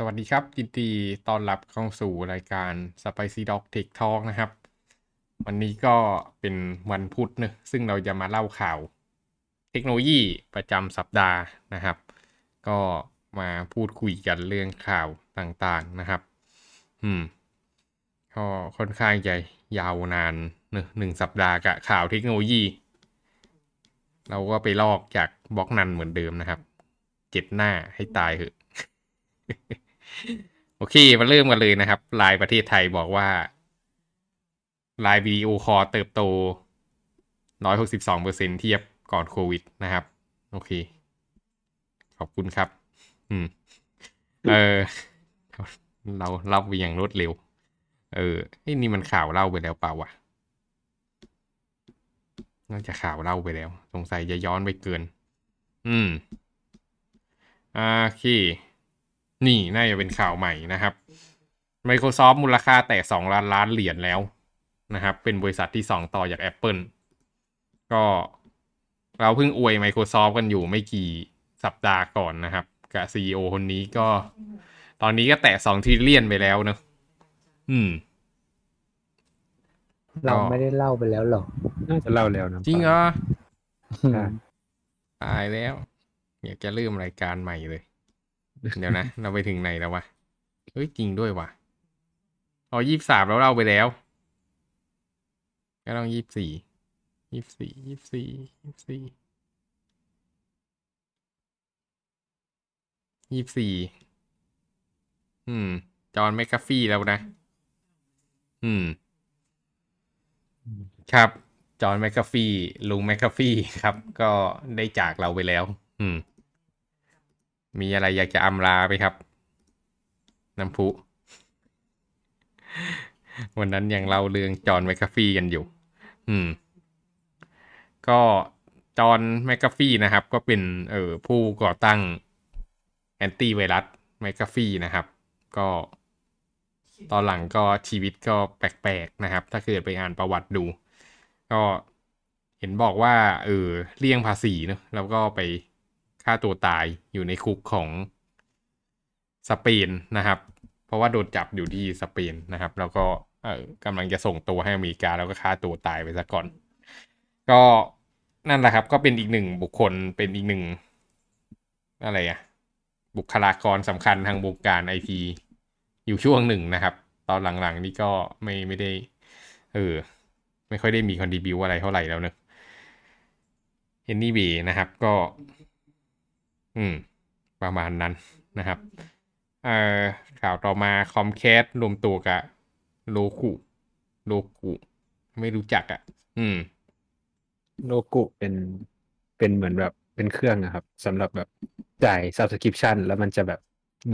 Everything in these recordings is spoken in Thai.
สวัสดีครับยินดีต้อนรับเข้าสู่รายการ Spicy Dog Tech Talk นะครับ วันนี้ก็เป็นวันพุธนะซึ่งเราจะมาเล่าข่าว เทคโนโลยีประจำสัปดาห์นะครับ ก็มาพูดคุยกันเรื่องข่าวต่างๆนะครับ อืมก็ค่อนข้างจะยาวนานนะหนึ่งสัปดาห์กับข่าวเทคโนโลยี เราก็ไปลอกจากบล็อกนันเหมือนเดิมนะครับ เจ็ดหน้าให้ตายเหอะ โอเคมาเริ่มกันเลยนะครับลน์ประเทศไทยบอกว่าลน์วิดีโอคอเติบโต 162%เทียบก่อนโควิดนะครับ โอเค ขอบคุณครับ อืม เออ เราเล่าไปอย่างรวดเร็ว เออไอ้นี่มันข่าวเล่าไปแล้วเปล่าวะน่าจะข่าวเล่าไปแล้ว สงสัยจะย้อนไปเกิน อืม โอเค นี่น่าจะเป็นข่าวใหม่นะครับ Microsoft มูลค่าแตะ2ล้านล้านเหรียญแล้วนะครับ เป็นบริษัทที่ 2 ต่อจาก Apple ก็เราเพิ่งอวย Microsoft กันอยู่ไม่กี่สัปดาห์ก่อนนะครับ กับ CEO คนนี้ก็ ตอนนี้ก็แตะ2ทริลเลียนไปแล้วเนอะอืม เราไม่ได้เล่าไปแล้วหรอ น่าจะเล่าแล้วนะจริงเหรอใช่ตายแล้วอยากจะเริ่มรายการใหม่เลย เดี๋ยวนะ เราไปถึงไหนแล้ววะเฮ้ยจริงด้วยวะอ๋อยี่สามแล้วเราไปแล้ว ก็ต้องยี่สี่ยี่สี่ยี่สี่ยี่สี่ยี่สี่อืม จอห์นแมคคาฟี่แล้วนะ อืม ครับ จอห์นแมคคาฟี่ลุงแมคคาฟี่ครับ ก็ได้จากเราไปแล้ว อืม มีอะไรอยากจะอำลาไหมครับ น้ำพุ วันนั้นยังเล่าเรื่องจอห์นแมคคาฟี่กันอยู่ อืม ก็จอห์นแมคคาฟี่นะครับ ก็เป็นเอ่อผู้ก่อตั้งแอนตี้ไวรัสแมคคาฟี่นะครับ ก็ ตอนหลังก็ชีวิตก็แปลกๆนะครับ ถ้าเกิดไปอ่านประวัติดู ก็เห็นบอกว่าเออเลี่ยงภาษีเนอะแล้วก็ไป ฆ่าตัวตายอยู่ในคุกของสเปนนะครับ เพราะว่าโดนจับอยู่ที่สเปนนะครับ แล้วก็เออกำลังจะส่งตัวให้อเมริกาแล้วก็ฆ่าตัวตายไปซะก่อน ก็นั่นแหละครับ ก็เป็นอีกหนึ่งบุคคลเป็นอีกหนึ่งอะไรอะบุคลากรสำคัญทางวงการไอทีอยู่ช่วงหนึ่งนะครับ ตอนหลังๆนี่ก็ไม่ไม่ได้ เออ ไม่ค่อยได้มีคอนดิบิวอะไรเท่าไหร่แล้วเนอะเอนนี่บีนะครับ ก็ อืม ประมาณนั้นนะครับเอ่อข่าวต่อมาคอมแคสรวมตัวกับโลกุโลกุไม่รู้จักอะ่ะ อืม โลกุเป็นเป็นเหมือนแบบเป็นเครื่องอะครับสำหรับแบบจ่าย subscription แล้วมันจะแบบ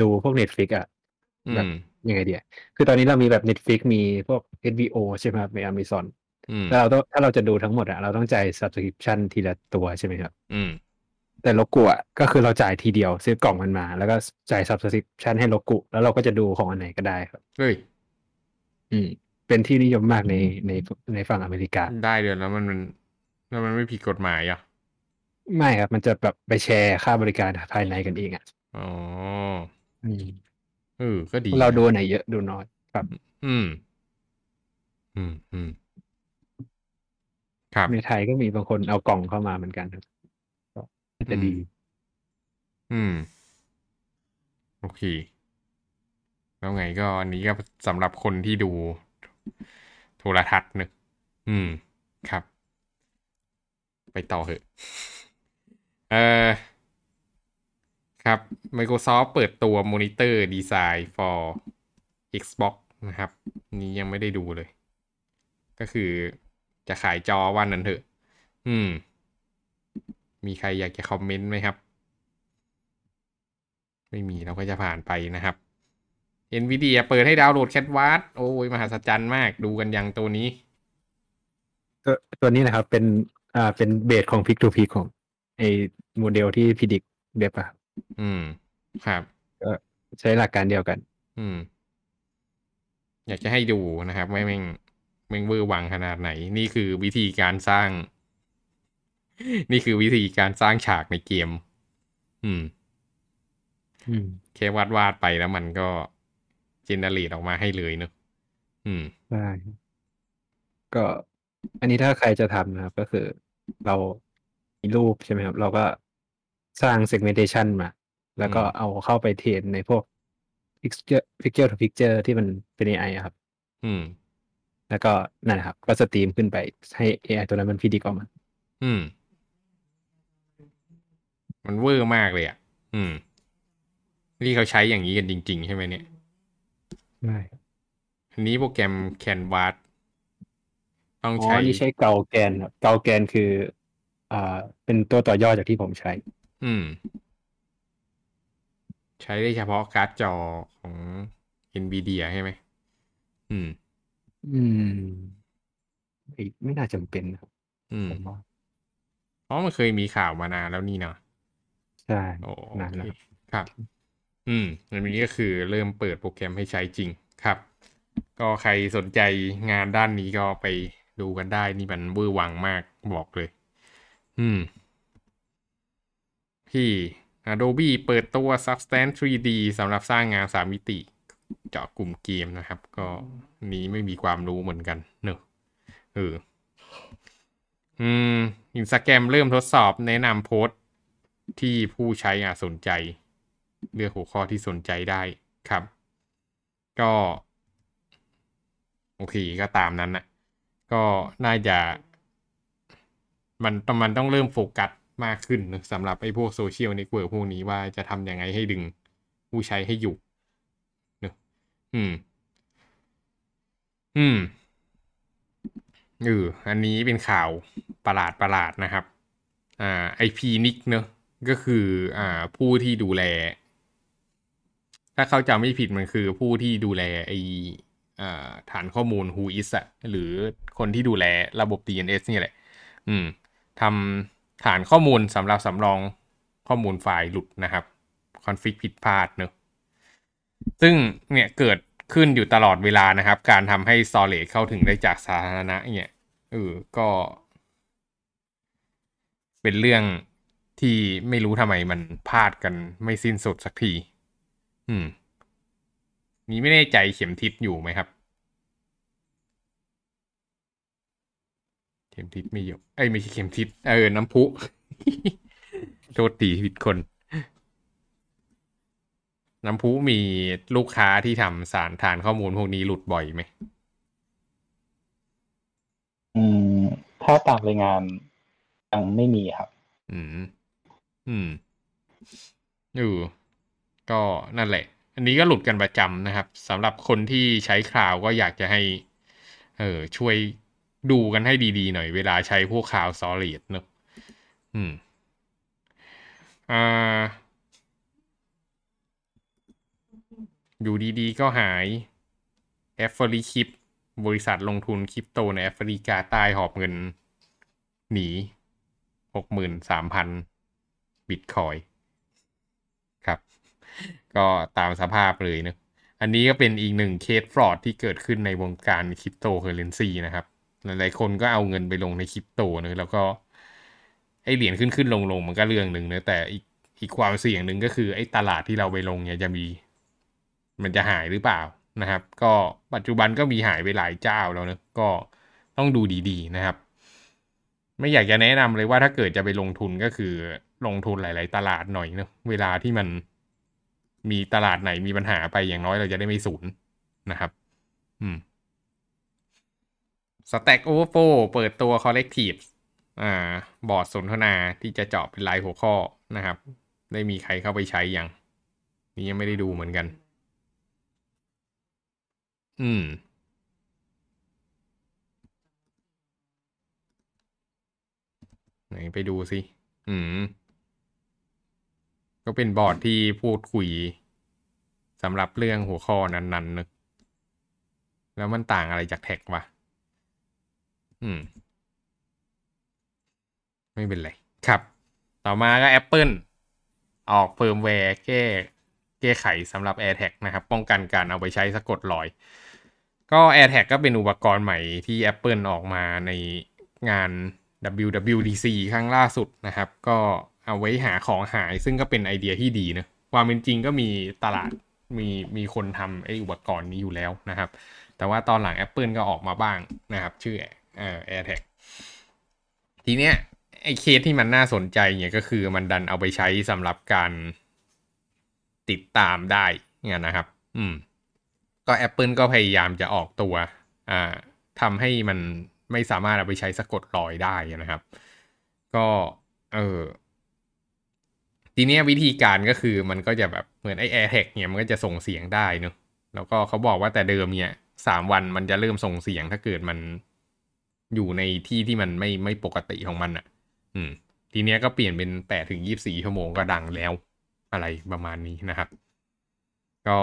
ดูพวก Netflix อะอืแบบมยังไงเดียคือตอนนี้เรามีแบบ Netflix มีพวก HBO ใช่ไหมครับมี Amazon อืมแล้วเราต้องถ้าเราจะดูทั้งหมดอะเราต้องจ่าย subscription ทีละตัวใช่ไหมครับ อืม แต่โลกุอะก็คือเราจ่ายทีเดียวซื้อกล่องมันมา แล้วก็จ่าย subscription ให้โลกุ แล้วเราก็จะดูของอันไหนก็ได้ครับเฮ้ยอืม เป็นที่นิยมมากในในในฝั่งอเมริกา ได้เดือนแล้วมันมันแล้วมันไม่ผิดกฎหมายอะ ไม่ครับ มันจะแบบไปแชร์ค่าบริการภายในกันเองอะอ๋ออืมเออก็ดี เรานะดูไหนเยอะดูน้อยครับ อืม อืมอืมครับในไทยก็มีบางคนเอากล่องเข้ามาเหมือนกันครับก็ น่าจะดี อืม โอเค แล้วไงก็อันนี้ก็สำหรับคนที่ดูโทรทัศน์เนอะอืม ครับ ไปต่อเหอะ เออครับ Microsoft เปิดตัวมอนิเตอร์ดีไซน์ for Xbox นะครับ นี้ยังไม่ได้ดูเลย ก็คือจะขายจอวันนั้นเถอะ อืม มีใครอยากจะคอมเมนต์ไหมครับ ไม่มีเราก็จะผ่านไปนะครับ NVIDIA เปิดให้ดาวน์โหลดแค v ว s โอ้ยมหัศจรรย์มากดูกันยังตัวนี้ ตัวตัวนี้นะครับเป็นอ่าเป็นเบสของ Pick to Pick ของไอโมเดลที่พิดิกเว็บอะครับอืม ครับ ก็ใช้หลักการเดียวกัน อืม อยากจะให้ดูนะครับไม่แม่งแม่งเวอร์วังขนาดไหน นี่คือวิธีการสร้าง นี่คือวิธีการสร้างฉากในเกม อืมอืมแค่วาดวาดไปแล้วมันก็เจเนเรตออกมาให้เลยเนอะอืมใช่ก็ อันนี้ถ้าใครจะทำนะครับ ก็คือเรามีรูปใช่ไหมครับ เราก็สร้าง segmentation มา แล้วก็อืมเอาเข้าไป train ในพวก picture picture to picture ที่มันเป็น AI อะครับ อืม แล้วก็นั่นแหละครับ ก็สตรีมขึ้นไปให้ AI ตัวนั้นมันพิกเจอร์ออกมา อืม มันเวอร์มากเลยอะ อืม นี่เขาใช้อย่างนี้กันจริง ๆ ใช่ไหมเนี่ยใช่อันนี้โปรแกรม Canvas ต้องอ๋อใช้นี่ใช GauGAN ครับ GauGAN คือ อ่า เป็นตัวต่อยอดจากที่ผมใช้ อืม ใช้ได้เฉพาะการ์ดจอของ NVIDIA ใช่ไหม อืม อืมไม่ไม่น่าจำเป็นนะครับอืมผมว่า เพราะมันเคยมีข่าวมานานแล้วนี่เนาะ ใช่โอ้โอนั่นเคแหละครับครับ อืมอันนี้ก็คือเริ่มเปิดโปรแกรมให้ใช้จริงครับ ก็ใครสนใจงานด้านนี้ก็ไปดูกันได้นี่มันเวอร์วังมากบอกเลย อืมที่ Adobe เปิดตัว Substance 3D สำหรับสร้างงานสามมิติ เจาะกลุ่มเกมนะครับ ก็อันนี้ไม่มีความรู้เหมือนกัน เนอะเออ อืมอินสตาแกรมเริ่มทดสอบแนะนำโพสต์ ที่ผู้ใช้อาจสนใจ เลือกหัวข้อที่สนใจได้ครับ ก็ โอเคก็ตามนั้นนะก็น่าจะมันมันต้องเริ่มโฟกัสมากขึ้นนะสำหรับไอ้พวกโซเชียลเน็ตเวิร์กพวกนี้ว่าจะทำยังไงให้ดึงผู้ใช้ให้อยู่เนอะอืม อืมเอออันนี้เป็นข่าวประหลาดประหลาดนะครับ อ่าไอพีนิกเนอะ ก็คืออ่าผู้ที่ดูแล ถ้าเขาจำไม่ผิดมันคือผู้ที่ดูแลไออ่าฐานข้อมูล Whois อะหรือคนที่ดูแลระบบ DNS นี่แหละ อืมทำฐานข้อมูลสำหรับสำรองข้อมูลไฟล์หลุดนะครับคอนฟิกผิดพลาดเนอะซึ่งเนี่ยเกิดขึ้นอยู่ตลอดเวลานะครับ การทำให้ storage เข้าถึงได้จากสาธารณะเนี่ยเออก็ เป็นเรื่อง ที่ไม่รู้ทำไมมันพลาดกันไม่สิ้นสุดสักที อืม นี่ไม่แน่ใจเข็มทิศอยู่ไหมครับ เข็มทิศไม่อยู่ เอ้ยไม่ใช่เข็มทิศ เออ น้ำพุ โทษตีผิดคน น้ำพุมีลูกค้าที่ทำสารฐานข้อมูลพวกนี้หลุดบ่อยไหม อืม ถ้าตามรายงานยังไม่มีครับ อืม อืมอยู่ก็นั่นแหละ อันนี้ก็หลุดกันประจำนะครับสำหรับคนที่ใช้คลาวก็อยากจะให้ เออช่วยดูกันให้ดีๆหน่อยเวลาใช้พวกคลาวซอลิดเนอะอืมอ่าอยู่ดีๆ ก็หายAfricrypt บริษัทลงทุนคริปโตในแอฟริกาใต้หอบเงิน หนีหกหมื่นสามพัน บิตคอยครับ ก็ตามสภาพเลยเนอะอันนี้ก็เป็นอีกหนึ่งเคส fraud ที่เกิดขึ้นในวงการคริปโตเคอเรนซีนะครับ หลายๆคนก็เอาเงินไปลงในคริปโตเนอะแล้วก็ไอเหรียญขึ้นขึ้นลงลงมันก็เรื่องหนึ่งนะแต่อีกอีกความเสี่ยงหนึ่งก็คือไอ้ตลาดที่เราไปลงเนี่ยจะมี มันจะหายหรือเปล่านะครับ ก็ปัจจุบันก็มีหายไปหลายเจ้าแล้วนะก็ต้องดูดีๆนะครับ ไม่อยากจะแนะนำเลยว่าถ้าเกิดจะไปลงทุนก็คือ ลงทุนหลาย ๆ ตลาดหน่อยเนอะเวลาที่มันมีตลาดไหนมีปัญหาไปอย่างน้อยเราจะได้ไม่สูญนะครับ อืม Stack Overflow เปิดตัว Collective อ่า บอร์ดสนทนาที่จะเจาะเป็นรายหัวข้อนะครับ ได้มีใครเข้าไปใช้ยังนี่ยังไม่ได้ดูเหมือนกัน อืม ไหนไปดูสิ อืม ก็เป็นบอร์ดที่พูดคุยสำหรับเรื่องหัวข้อนั้นๆนึกแล้วมันต่างอะไรจากแท็กวะ อืม ไม่เป็นไร ครับ ต่อมาก็ Apple ออกเฟิร์มแวร์แก้แก้ไขสำหรับ AirTag นะครับ ป้องกันการเอาไปใช้สะกดรอย ก็ AirTag ก็เป็นอุปกรณ์ใหม่ที่ Apple ออกมาในงาน WWDC ครั้งล่าสุดนะครับ ก็ เอาไว้หาของหาย ซึ่งก็เป็นไอเดียที่ดีนะความเป็นจริงก็มีตลาดมีมีคนทำไออุปกรณ์นี้อยู่แล้วนะครับ แต่ว่าตอนหลัง Apple ก็ออกมาบ้างนะครับ ชื่อเอ่อ AirTag ทีเนี้ยไอเคสที่มันน่าสนใจเนี่ยก็คือมันดันเอาไปใช้สำหรับการติดตามได้เงี้ยนะครับ อืม ก็ Apple ก็พยายามจะออกตัวอ่าทำให้มันไม่สามารถเอาไปใช้สะกดรอยได้นะครับ ก็ เออ ทีเนี้ยวิธีการก็คือมันก็จะแบบเหมือนไอ้ AirTag เนี่ยมันก็จะส่งเสียงได้เนอะแล้วก็เขาบอกว่าแต่เดิมเนี่ยสามวันมันจะเริ่มส่งเสียงถ้าเกิดมันอยู่ในที่ที่มันไม่ไม่ปกติของมันอะ่ะ อืม ทีเนี้ยก็เปลี่ยนเป็นแปดถึงยี่สี่ชั่วโมงก็ดังแล้ว อะไรประมาณนี้นะครับ ก็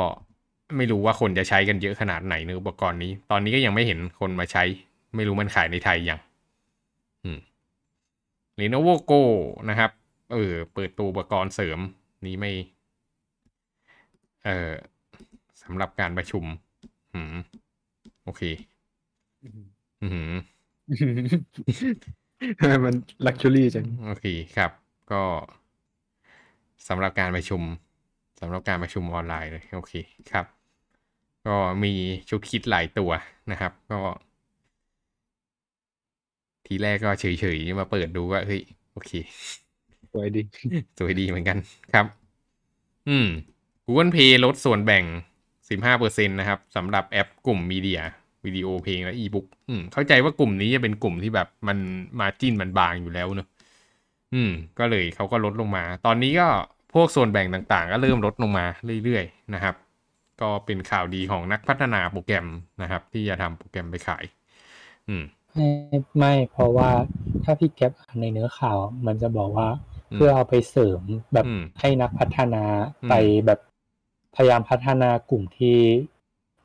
ไม่รู้ว่าคนจะใช้กันเยอะขนาดไหนในอุปกรณ์นี้ ตอนนี้ก็ยังไม่เห็นคนมาใช้ ไม่รู้มันขายในไทยยัง อืม Lenovo Go นะครับ เออ เปิดตัวอุปกรณ์เสริม นี้ไม่ เออสำหรับการประชุม อืม โอเค อืมมันลักชัวรี่จัง โอเคครับ ก็สำหรับการประชุมสำหรับการประชุมออนไลน์เลย โอเคครับ ก็มีชุดคิดหลายตัวนะครับ ก็ ทีแรกก็เฉยๆ มาเปิดดูว่าเฮ้ย โอเค สวยดี สวยดีเหมือนกันครับ อืม Google Play ลดส่วนแบ่ง 15%นะครับสำหรับแอปกลุ่มมีเดียวิดีโอเพลงและอีบุ๊กอืม เข้าใจว่ากลุ่มนี้จะเป็นกลุ่มที่แบบมันมาจิ้นมันบางอยู่แล้วเนอะอืม ก็เลยเขาก็ลดลงมา ตอนนี้ก็พวกส่วนแบ่งต่างๆ ก็เริ่มลดลงมาเรื่อยๆนะครับ ก็เป็นข่าวดีของนักพัฒนาโปรแกรมนะครับ ที่จะทำโปรแกรมไปขาย อืม ไม่ไม่เพราะว่าถ้าพี่แก๊ปอ่านในเนื้อข่าว มันจะบอกว่าอืม เพื่อเอาไปเสริมแบบอืมให้นักพัฒนาอืมไปแบบพยายามพัฒนากลุ่มที่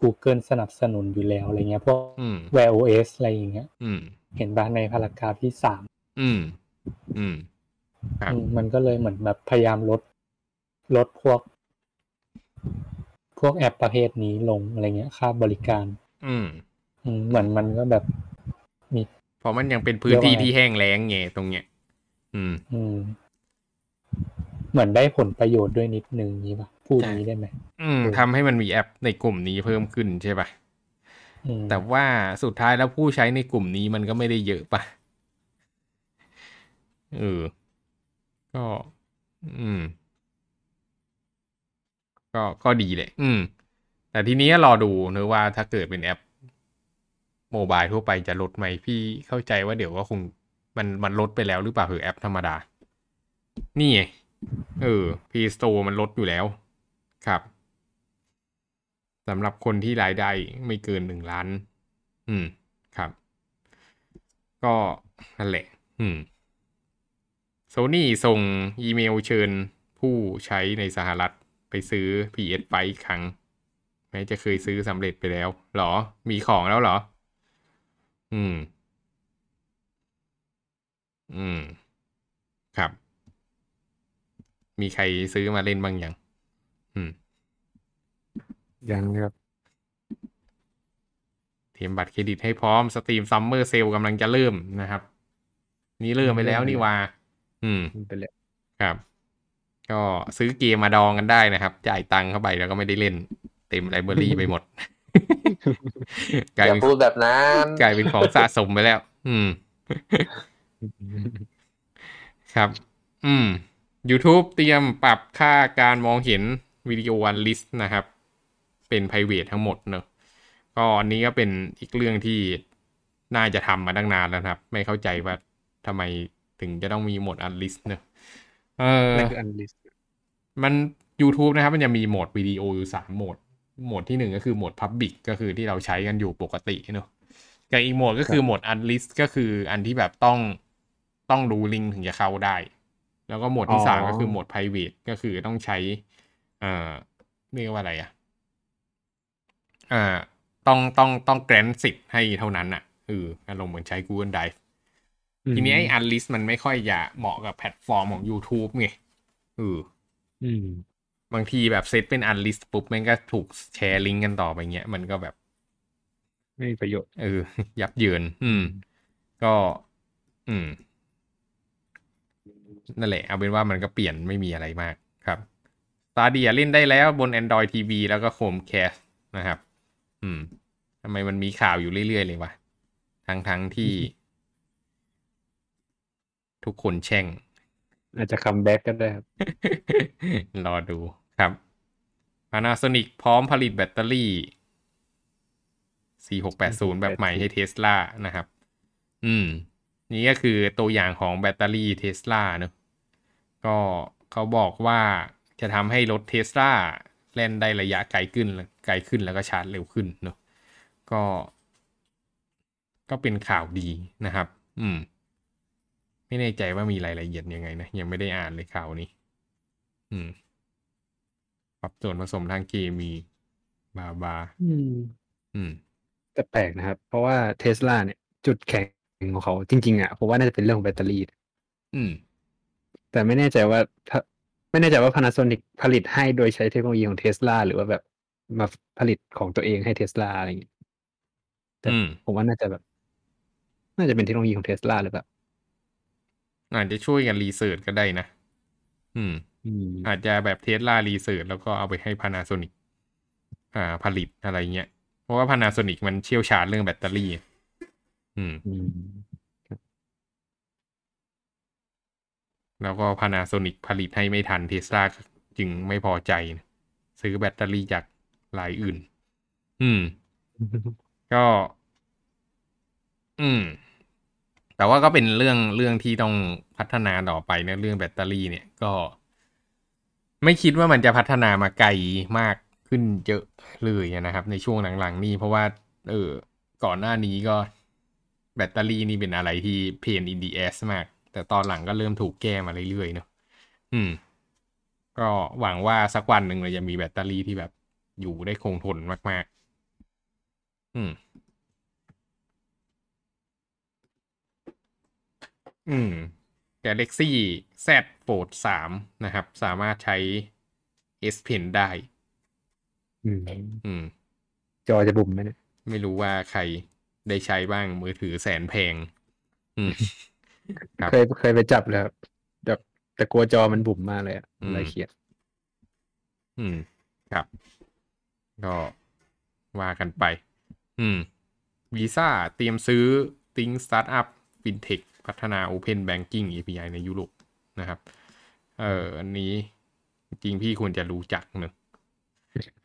Google สนับสนุนอยู่แล้วอะไรเงี้ยพวกอืม Wear OS อะไรอย่างเงี้ยอืมเห็นบ้างในพารากราฟที่สามอืมอืมครับอืมมันก็เลยเหมือนแบบพยายามลดลดพวก พวกแอปประเภทนี้ลงอะไรเงี้ย ค่าบริการ อืมอืมเหมือนมันก็แบบมีเพราะมันยังเป็นพื้นที่เรียกว่าที่แห้งแล้งไงตรงเนี้ย อืม อืม เหมือนได้ผลประโยชน์ด้วยนิดนึงนี้ปะพูดอย่างนี้ได้ไหมอืมเออทำให้มันมีแอปในกลุ่มนี้เพิ่มขึ้นใช่ปะอืมแต่ว่าสุดท้ายแล้วผู้ใช้ในกลุ่มนี้มันก็ไม่ได้เยอะปะเออ ก็ อืม ก็ก็ดีแหละ อืม แต่ทีนี้รอดูเนะว่าถ้าเกิดเป็นแอปโมบายทั่วไปจะลดไหมพี่เข้าใจว่าเดี๋ยวก็คงมันมันลดไปแล้วหรือเปล่าคือแอปธรรมดา นี่ไง เออ Play Store มันลดอยู่แล้ว ครับสำหรับคนที่รายได้ไม่เกินหนึ่งล้าน อืม ครับ ก็นั่นแหละ อืมโซนี่ส่งอีเมลเชิญผู้ใช้ในสหรัฐไปซื้อ PS ไปอีกครั้งแม้จะเคยซื้อสำเร็จไปแล้ว หรอ มีของแล้วหรอ อืม อืม มีใครซื้อมาเล่นบ้างยังอืม ยังครับเตรียมบัตรเครดิตให้พร้อม Steam Summer Sale กำลังจะเริ่มนะครับ นี่เริ่มไปแล้วนี่ว่า อืมมันเป็นแหละครับ ก็ซื้อเกมมาดองกันได้นะครับ จ่ายตังค์เข้าไปแล้วก็ไม่ได้เล่น เต็มไลบรารีไปหมดกลายอย่าเป็นพูดแบบนั้นกลายเป็นของสะสมไปแล้ว อืม ครับ อืม YouTube เตรียมปรับค่าการมองเห็นวิดีโอวันลิสต์นะครับ เป็น private ทั้งหมดเนอะก็อันนี้ก็เป็นอีกเรื่องที่น่าจะทำมาตั้งนานแล้วนะครับ ไม่เข้าใจว่าทำไมถึงจะต้องมีโหมด Unlist เนอะเออนั่นคือ Unlist มัน YouTube นะครับ มันจะมีโหมดวิดีโออยู่สามโหมด โหมดที่หนึ่งก็คือโหมด Public ก็คือที่เราใช้กันอยู่ปกติเนอะกับอีกโหมดก็คือโหมด Unlist ก็คืออันที่แบบต้องต้องดูลิงก์ถึงจะเข้าได้ แล้วก็โหมดที่สามก็คือโหมด private ก็คือต้องใช้เอ่อเรียกว่าอะไรอะอ่าต้องต้องต้อง grant สิทธิ์ให้เท่านั้นอะเอออารมณ์เหมือนใช้ Google Drive ทีนี้ไอ้ Unlist มันไม่ค่อยจะเหมาะกับแพลตฟอร์มของ YouTube ไงเอออืมบางทีแบบเซตเป็น Unlist ปุ๊บมันก็ถูกแชร์ลิงก์กันต่อไปเงี้ย มันก็แบบ ไม่มีประโยชน์ เออ ยับเยิน อืม ก็ อืม นั่นแหละเอาเป็นว่ามันก็เปลี่ยนไม่มีอะไรมากครับ Stadia เล่นได้แล้วบน Android TV แล้วก็ Chromecast นะครับ อืมทำไมมันมีข่าวอยู่เรื่อย ๆ เลยวะทั้งทั้งที่ ทุกคนแช่ง อาจจะ comeback ก็ได้ครับ รอดูครับ Panasonic พร้อมผลิตแบตเตอรี่ 4680 แบบใหม่ให้เทสลานะครับ อืม นี่ก็คือตัวอย่างของแบตเตอรี่เทสลาเนอะก็เขาบอกว่าจะทำให้รถเทสลาเล่นได้ระยะไกลขึ้นไกลขึ้นแล้วก็ชาร์จเร็วขึ้นเนอะก็ ก็เป็นข่าวดีนะครับ อืม ไม่แน่ใจว่ามีรายละเอียดยังไงนะ ยังไม่ได้อ่านเลยข่าวนี้ อืม ปรับส่วนผสมทางเคมีบาบา อืม อืม แต่แปลกนะครับ เพราะว่าเทสลาเนี่ย จุดแข็ง ของเขาจริงๆอะผมว่าน่าจะเป็นเรื่องของแบตเตอรี่ อืม แต่ไม่แน่ใจว่าถ้าไม่แน่ใจว่า Panasonic ผลิตให้โดยใช้เทคโนโลยีของเทสลาหรือว่าแบบมาผลิตของตัวเองให้เทสลาอะไรอย่างเงี้ยแต่อืมผมว่าน่าจะแบบ น่าจะเป็นเทคโนโลยีของเทสลาหรือเปล่าอาจจะช่วยกัน research ก็ได้นะอืมอืม อาจจะแบบเทสลารีเสิร์ชแล้วก็เอาไปให้ Panasonic อ่า ผลิตอะไรเงี้ย เพราะว่า Panasonic มันเชี่ยวชาญเรื่องแบตเตอรี่ อืมอืมแล้วก็ Panasonic ผลิตให้ไม่ทันเทสลาจึงไม่พอใจ ซื้อแบตเตอรี่จากรายอื่น อืม ก็ อืม แต่ว่าก็เป็นเรื่องเรื่องที่ต้องพัฒนาต่อไปนะเรื่องแบตเตอรี่เนี่ยก็ ไม่คิดว่ามันจะพัฒนามาไกลมากขึ้นเยอะเลยนะครับ ในช่วงหลังๆ นี่เพราะว่า เออ ก่อนหน้านี้ก็ แบตเตอรี่นี่เป็นอะไรที่เพนอินดีแอสมาก แต่ตอนหลังก็เริ่มถูกแก้มาเรื่อยๆเนอะอืม ก็หวังว่าสักวันหนึ่งเราจะมีแบตเตอรี่ที่แบบอยู่ได้คงทนมากๆ อืม อืม Galaxy Z Fold 3 นะครับ สามารถใช้ S Pen ได้ อืมอืมจอจะบุ๋มไหมเนี่ย ไม่รู้ว่าใคร ได้ใช้บ้างมือถือแสนแพงอืมครับเคยเคยไปจับแล้วแบบแต่กลัวจอมันบุ๋มมากเลยอะอืมอะไรเครียดอืม ครับ ก็ว่ากันไป อืมวีซ่าเตรียมซื้อ Tink Startup FinTech พัฒนา Open Banking API ในยุโรปนะครับ เอออันนี้จริงๆพี่ควรจะรู้จักเนอะ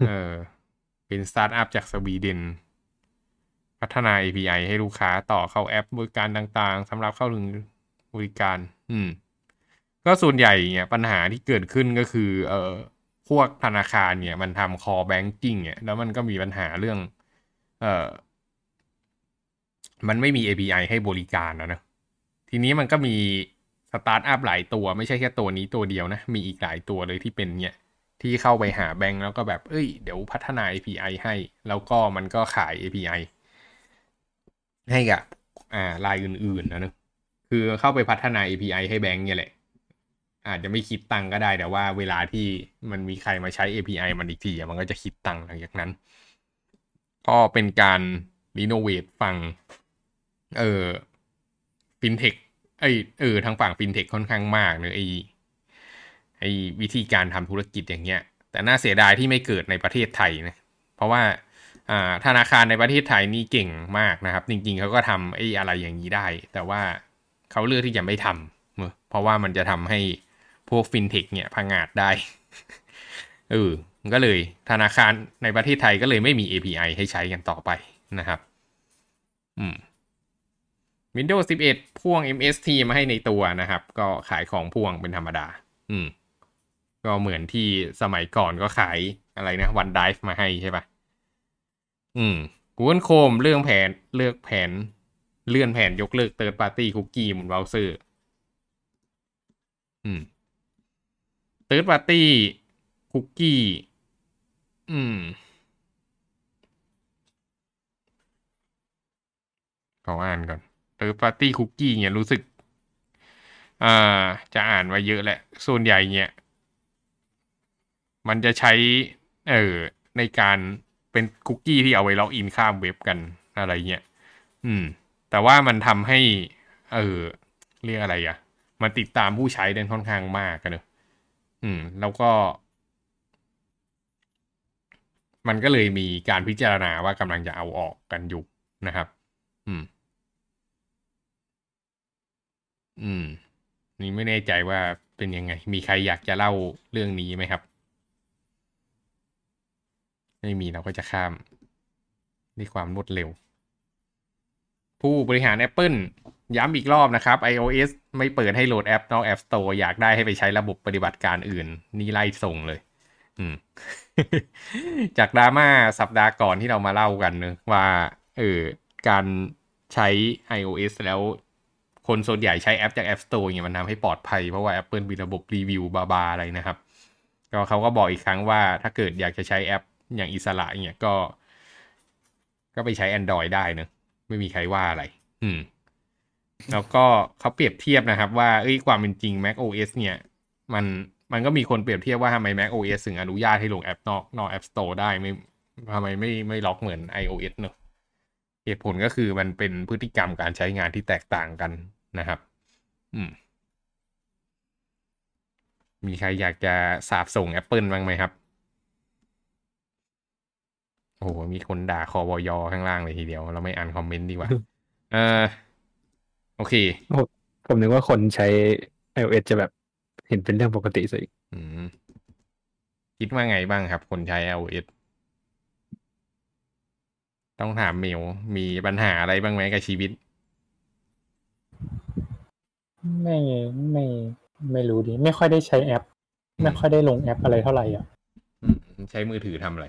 เออ เป็นสตาร์ทอัพจากสวีเดน พัฒนา API ให้ลูกค้าต่อเข้าแอปบริการต่างๆสำหรับเข้าถึงบริการ อืม ก็ส่วนใหญ่เนี่ยปัญหาที่เกิดขึ้นก็คือ เอ่อพวกธนาคารเนี่ย มันทำ core banking เนี่ยแล้วมันก็มีปัญหาเรื่อง เอ่อ มันไม่มี API ให้บริการนะนะทีนี้มันก็มีสตาร์ทอัพหลายตัวไม่ใช่แค่ตัวนี้ตัวเดียวนะ มีอีกหลายตัวเลยที่เป็นเนี่ย ที่เข้าไปหาแบงก์แล้วก็แบบ เอ้ย เดี๋ยวพัฒนา API ให้ แล้วก็มันก็ขาย API ให้กับอ่ารายอื่นๆนะนะคือเข้าไปพัฒนา API ให้แบงก์เนี่ยแหละ อาจจะไม่คิดตังก็ได้แต่ว่าเวลาที่มันมีใครมาใช้ API มันอีกทีมันก็จะคิดตังหลังจากนั้น ก็เป็นการ renovate ฝั่งเออฟินเทคเอเออทางฝั่งฟินเทคค่อนข้างมากเนอะไอไอวิธีการทำธุรกิจอย่างเงี้ย แต่น่าเสียดายที่ไม่เกิดในประเทศไทยนะ เพราะว่า ธนาคารในประเทศไทยนี่เก่งมากนะครับ จริงๆเขาก็ทำไอ้อะไรอย่างนี้ได้ แต่ว่าเขาเลือกที่จะไม่ทำเพราะว่ามันจะทำให้พวกฟินเทคเนี่ยพังอาจได้เออก็เลยธนาคารในประเทศไทยก็เลยไม่มี API ให้ใช้กันต่อไปนะครับ อืม Windows 11 พ่วง MST มาให้ในตัวนะครับ ก็ขายของพ่วงเป็นธรรมดา อืม ก็เหมือนที่สมัยก่อนก็ขายอะไรนะ OneDrive มาให้ใช่ปะ อืม Google Chrome เรื่องแผนเลือกแผน เลื่อนแผนยกเลิก Third Party Cookie บนเบราว์เซอร์อืม Third Party Cookie อืมขออ่านก่อน Third Party Cookie เนี่ยรู้สึก อ่า จะอ่านไว้เยอะแหละ ส่วนใหญ่เนี่ย มันจะใช้ เออในการ เป็นคุกกี้ที่เอาไว้ล็อกอินข้ามเว็บกันอะไรเงี้ยอืม แต่ว่ามันทำให้ เออเรียกอะไรอะ่ะมันติดตามผู้ใช้ได้ค่อนข้างมากกันเนอะอืม แล้วก็ มันก็เลยมีการพิจารณาว่ากำลังจะเอาออกกันอยู่นะครับ อืม อืม นี่ไม่แน่ใจว่าเป็นยังไง มีใครอยากจะเล่าเรื่องนี้ไหมครับ ไม่มีเราก็จะข้ามด้วยความรวดเร็ว ผู้บริหาร Apple ย้ำอีกรอบนะครับ iOS ไม่เปิดให้โหลดแอปนอก App Store อยากได้ให้ไปใช้ระบบปฏิบัติการอื่น นี่ไล่ส่งเลย อืม จากดราม่าสัปดาห์ก่อนที่เรามาเล่ากันเนอะว่า เออ การใช้ iOS แล้วคนส่วนใหญ่ใช้แอปจาก App Store เนี่ยมันทำให้ปลอดภัย เพราะว่า Apple มีระบบรีวิวบาบาอะไรนะครับ ก็เขาก็บอกอีกครั้งว่าถ้าเกิดอยากจะใช้แอป อย่างอิสระเนี่ยก็ ก็ไปใช้ Android ได้เนอะไม่มีใครว่าอะไร อืม แล้วก็เขาเปรียบเทียบนะครับ ว่าเอ้ยความเป็นจริง Mac OS เนี่ย มันมันก็มีคนเปรียบเทียบว่าทำไม Mac OS ถึงอนุญาตให้ลงแอปนอกนอก App Store ได้ไม่ทำไมไม่ไม่ล็อกเหมือน iOS เนอะเหตุผลก็คือมันเป็นพฤติกรรมการใช้งานที่แตกต่างกันนะครับ อืม มีใครอยากจะสาบส่ง Apple บ้างไหมครับ โอ้โห มีคนด่าคอวอยอข้างล่างเลยทีเดียว เราไม่อ่านคอมเมนต์ดีกว่า เออโอเค ผมนึกว่าคนใช้ iOS จะแบบเห็นเป็นเรื่องปกติซะอีกอืมคิดว่าไงบ้างครับ คนใช้ iOS ต้องถามเมลมีปัญหาอะไรบ้างไหมกับชีวิต ไม่ไม่ไม่รู้ดิ ไม่ค่อยได้ใช้แอปอืมไม่ค่อยได้ลงแอปอะไรเท่าไหร่อะอืมใช้มือถือทำอะไร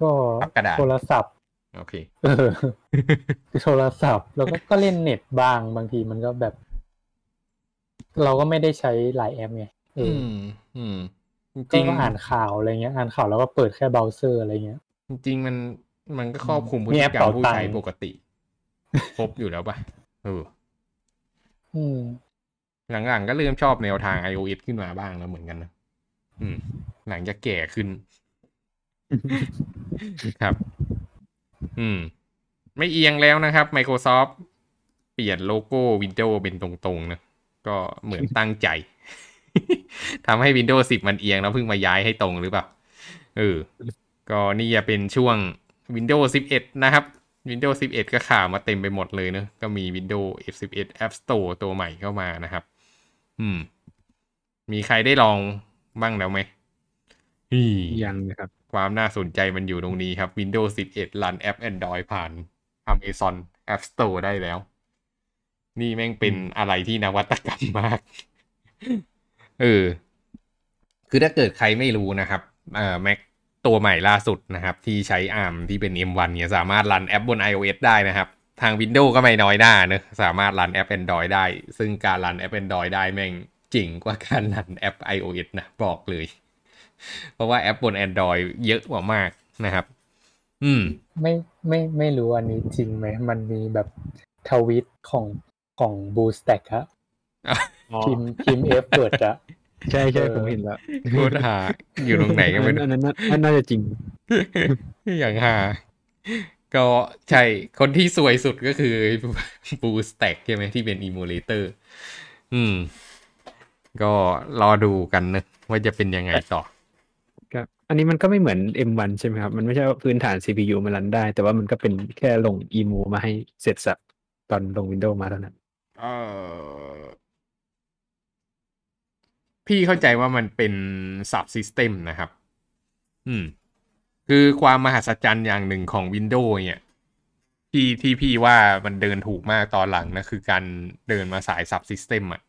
ก็ปากกระดาษโทรศัพท์โอเคเออคือโทรศัพท์ แล้วก็ก็เล่นเน็ตบ้างบางทีมันก็แบบ เราก็ไม่ได้ใช้หลายแอปไงเออือมอืมจก็ริงอ่านข่าวอะไรเงี้ย อ่านข่าวแล้วก็เปิดแค่เบราว์เซอร์อะไรเงี้ย จริงๆมันมันก็ครอบคลุมพฤมีติแอปกรรมเป๋าผู้ตังค์ใช้ปกติ ครบอยู่แล้วปะเอออืม หลังๆก็เริ่มชอบแนวทาง iOS ขึ้นมาบ้างแล้วเหมือนกันนะอืม หลังจากแก่ขึ้น ครับ อืม ไม่เอียงแล้วนะครับ Microsoft เปลี่ยนโลโก้ Windows เป็นตรงๆนะก็เหมือนตั้งใจทำให้ Windows 10 มันเอียงแล้วเพิ่งมาย้ายให้ตรงหรือเปล่าเออ ก็นี่จะเป็นช่วง Windows 11 นะครับ Windows 11 ก็ข่าวมาเต็มไปหมดเลยเนอะก็มี Windows F11 App Store ตัวใหม่เข้ามานะครับ อืม มีใครได้ลองบ้างแล้วไหมนี่ยังนะครับ ความน่าสนใจมันอยู่ตรงนี้ครับ Windows 11 รันแอป Android ผ่าน Amazon App Store ได้แล้ว นี่แม่งเป็นอะไรที่นวัตกรรมมาก เออ คือถ้าเกิดใครไม่รู้นะครับเอ่อ Mac ตัวใหม่ล่าสุดนะครับ ที่ใช้ ARM ที่เป็น M1 เนี่ยสามารถรันแอปบน iOS ได้นะครับ ทาง Windows ก็ไม่น้อยหน้าเนอะสามารถรันแอป Android ได้ ซึ่งการรันแอป Android ได้แม่งเจ๋งกว่าการรันแอป iOS นะบอกเลย เพราะว่าแอปบน Android เยอะกว่ามากนะครับ อืม ไม่ไม่ไม่รู้อันนี้จริงไหม มันมีแบบทวิตของของ BlueStacks อะพิมพ์พิมพ์เอฟเปิดอะใช่ใช่เออผมเห็นแล้วโคตรหาอยู่ตรงไหนก็ไม่รู้อันนั้นน่าอันนั้นน่าจะจริง อย่างหาก็ใช่ คนที่ซวยสุดก็คือ BlueStacks ใช่ไหมที่เป็น emulator อืม ก็รอดูกันนะว่าจะเป็นยังไงต่อครับ อันนี้มันก็ไม่เหมือน M1 ใช่ไหมครับ มันไม่ใช่ว่าพื้นฐาน CPU มันรันได้ แต่ว่ามันก็เป็นแค่ลง emu มาให้เสร็จสรรพตอนลง Windows มาเท่านั้นเออพี่เข้าใจว่ามันเป็น sub system นะครับ อืม คือความมหัศจรรย์อย่างหนึ่งของ Windows เนี่ย ที่ที่พี่ว่ามันเดินถูกมากตอนหลังนะ คือการเดินมาสาย sub system อะ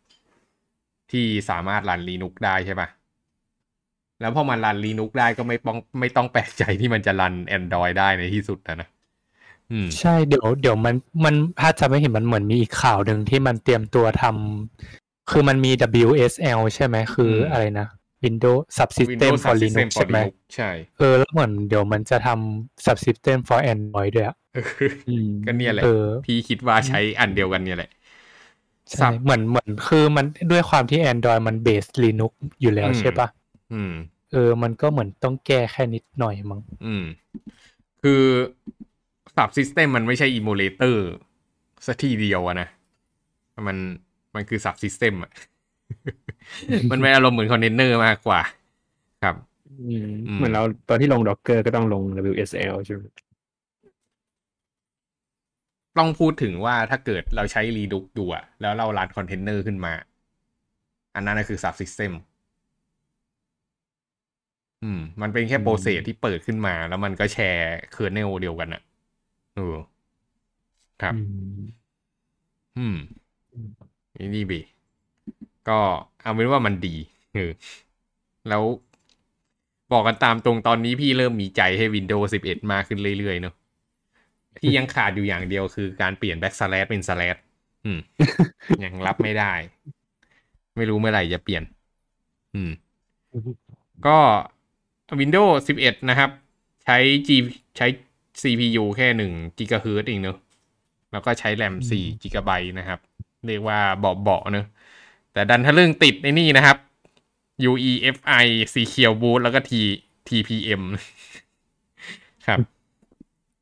ที่สามารถรัน Linux ได้ใช่ปะ แล้วพอมันรัน Linux ได้ก็ไม่ต้องไม่ต้องแปลกใจที่มันจะรัน Android ได้ในที่สุดนะนะอืมใช่เดี๋ยวเดี๋ยวมันมันถ้าจะไม่เห็นมันเหมือนมีอีกข่าวหนึ่งที่มันเตรียมตัวทำคือมันมี WSL ใช่ไหมคือมอะไรนะ Windows Subsystem Windows for Subsystem Linux for ใช่ไหม Linux ใช่ เออ แล้วเหมือนเดี๋ยวมันจะทำ Subsystem for Android ด้วยอะเออก็เนี่ยแหละเออพี่คิดว่าใช้อันเดียวกันเนี่ยแหละใช่เหมือนเหมือนคือมันด้วยความที่ Android มัน base Linux อยู่แล้วอืมใช่ปะอืม เออ มันก็เหมือนต้องแก้แค่นิดหน่อยมั้งอืม คือ subsystem มันไม่ใช่ emulatorซะทีเดียวอะนะ มันมันคือ subsystem อะมันเป็นอารมณ์เหมือนคอนเทนเนอร์มากกว่า ครับอืมเหมือนเราตอนที่ลง Docker ก็ต้องลง WSL ใช่ไหมต้องพูดถึงว่าถ้าเกิดเราใช้ Linux ดูอะแล้วเรารันคอนเทนเนอร์ขึ้นมา อันนั้นนะคือ subsystem อืม มันเป็นแค่ process ที่เปิดขึ้นมา แล้วมันก็แชร์เคอร์เนลเดียวกันอะเออครับ อืมนี่นี่บีก็เอาเป็นว่ามันดีเออแล้วบอกกันตามตรงตอนนี้พี่เริ่มมีใจให้ Windows 11 มากขึ้นเรื่อยๆเนอะที่ยังขาดอยู่อย่างเดียวคือการเปลี่ยน backslash เป็น slash อืม ยังรับไม่ได้ ไม่รู้เมื่อไหร่จะเปลี่ยน อืม ก็ Windows 11 นะครับ ใช้ G ใช้ CPU แค่หนึ่ง GHz เองเนอะแล้วก็ใช้แรม4 GB นะครับ เรียกว่าเบาๆเนอะแต่ดันทะลึ่งติดในนี่นะครับ UEFI C เคียวบูทแล้วก็ T TPM ครับ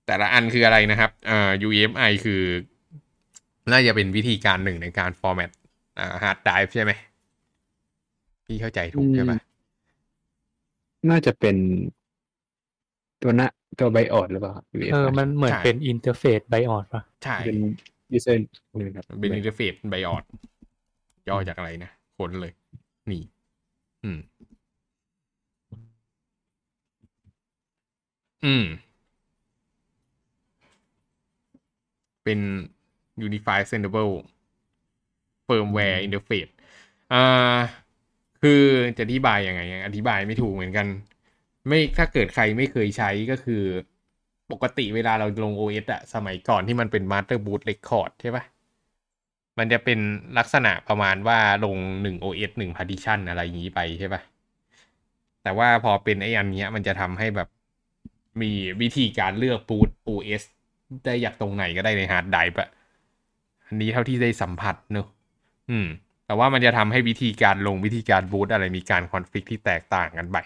แต่ละอันคืออะไรนะครับอ่า UEFI คือ น่าจะเป็นวิธีการหนึ่งในการ format อ่า hard drive ใช่ไหมพี่เข้าใจถูกใช่ปะ น่าจะเป็นตัวหน้าตัว BIOS หรือเปล่า UEFI เออ มันเหมือนเป็น interface BIOS ป่ะ ใช่ เป็น user นี่ครับเป็น interface BIOS ย่อจากอะไรนะค้นเลย นี่ อืม อืม เป็น Unified Sendable Firmware Interface อ่า คือจะอธิบายยังไงอธิบายไม่ถูกเหมือนกัน ไม่ถ้าเกิดใครไม่เคยใช้ก็คือ ปกติเวลาเราลง OS อะสมัยก่อนที่มันเป็น Master Boot Record ใช่ปะมันจะเป็นลักษณะประมาณว่าลงหนึ่ง OS หนึ่ง partition อะไรอย่างนี้ไปใช่ปะแต่ว่าพอเป็นไอ้อันเนี้ยมันจะทำให้แบบมีวิธีการเลือก boot OS ได้อยากตรงไหนก็ได้ใน hard drive อะอันนี้เท่าที่ได้สัมผัสเนอะอืม แต่ว่ามันจะทำให้วิธีการลงวิธีการบูตอะไรมีการ config ที่แตกต่างกันไป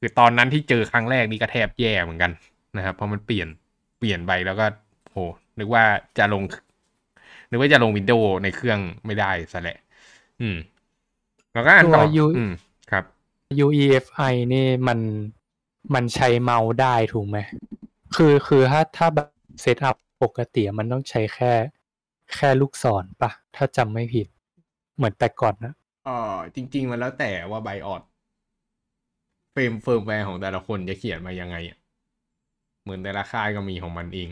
คือตอนนั้นที่เจอครั้งแรกนี่ก็แทบแย่เหมือนกันนะครับ เพราะมันเปลี่ยนเปลี่ยนไปแล้วก็โหนึกว่าจะลง นึกว่าจะลง Windows ในเครื่องไม่ได้ซะแหละ อืม แล้วก็อ่านต่อตัว U อืมครับ UEFI นี่มันมันใช้เมาส์ได้ถูกไหม คือคือถ้าถ้าแบบ setup ปกติมันต้องใช้แค่ แค่ลูกศรปะ ถ้าจำไม่ผิด เหมือนแต่ก่อนนะเออจริง ๆ มันแล้วแต่ว่า BIOS เฟรมเฟิร์มแวร์ของแต่ละคนจะเขียนมายังไงอะเหมือนแต่ละค่ายก็มีของมันเอง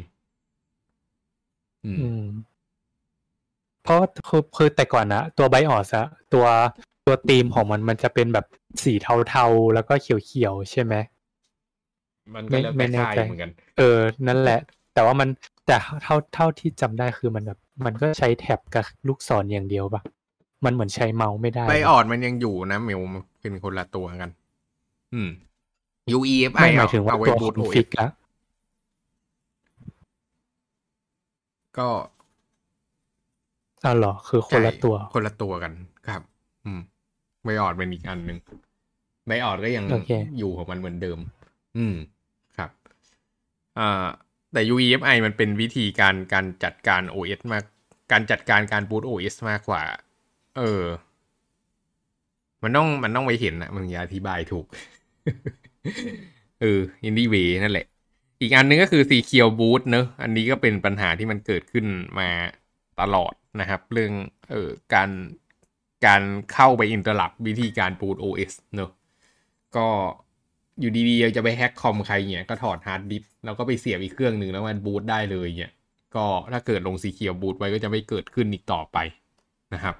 อืมอืมเพราะคือคือแต่ก่อนนะตัวไบออสอะตัวตัวธีมของมันมันจะเป็นแบบสีเทาๆ แล้วก็เขียวๆ ใช่ไหมมันก็แล้วไม่แต่แน่ค่ายใจเหมือนกัน เออ นั่นแหละ แต่ว่ามันแต่เท่าเท่าที่จำได้คือมันแบบ มันก็ใช้แท็บกับลูกศรอย่างเดียวปะ มันเหมือนใช้เมาส์ไม่ได้ไบออดมันยังอยู่นะเมลมันเป็นคนละตัวกัน อืม UEFI ไม่หมายถึงว่าเอาไว้ตัวบูคตอน OS ฟิกอะก็อ๋อเหรอ คือคนละตัวใช่คนละตัวกันครับ อืมไบออดเป็นอีกอันหนึ่งไบออดก็ยังโอเคอยู่ของมันเหมือนเดิม อืมครับอ่าแต่ UEFI มันเป็นวิธีการการจัดการ OS มาก การจัดการการบูต OS มากกว่า เออ มันต้องมันต้องไปเห็นนะมึงอย่าอธิบายถูก เออ anyway นั่นแหละ อีกอันหนึงก็คือ Secure Boot เนอะอันนี้ก็เป็นปัญหาที่มันเกิดขึ้นมาตลอดนะครับ เรื่องเอ่อการการเข้าไปอินเตอร์ลับวิธีการ boot OS เนอะก็อยู่ดีๆจะไป hack คอมใครเนี่ย ก็ถอดฮาร์ดดิสก์แล้วก็ไปเสียบอีกเครื่องหนึ่งแล้วมันบูตได้เลยเนี่ย ก็ถ้าเกิดลง Secure Boot ไว้ก็จะไม่เกิดขึ้นอีกต่อไปนะครับ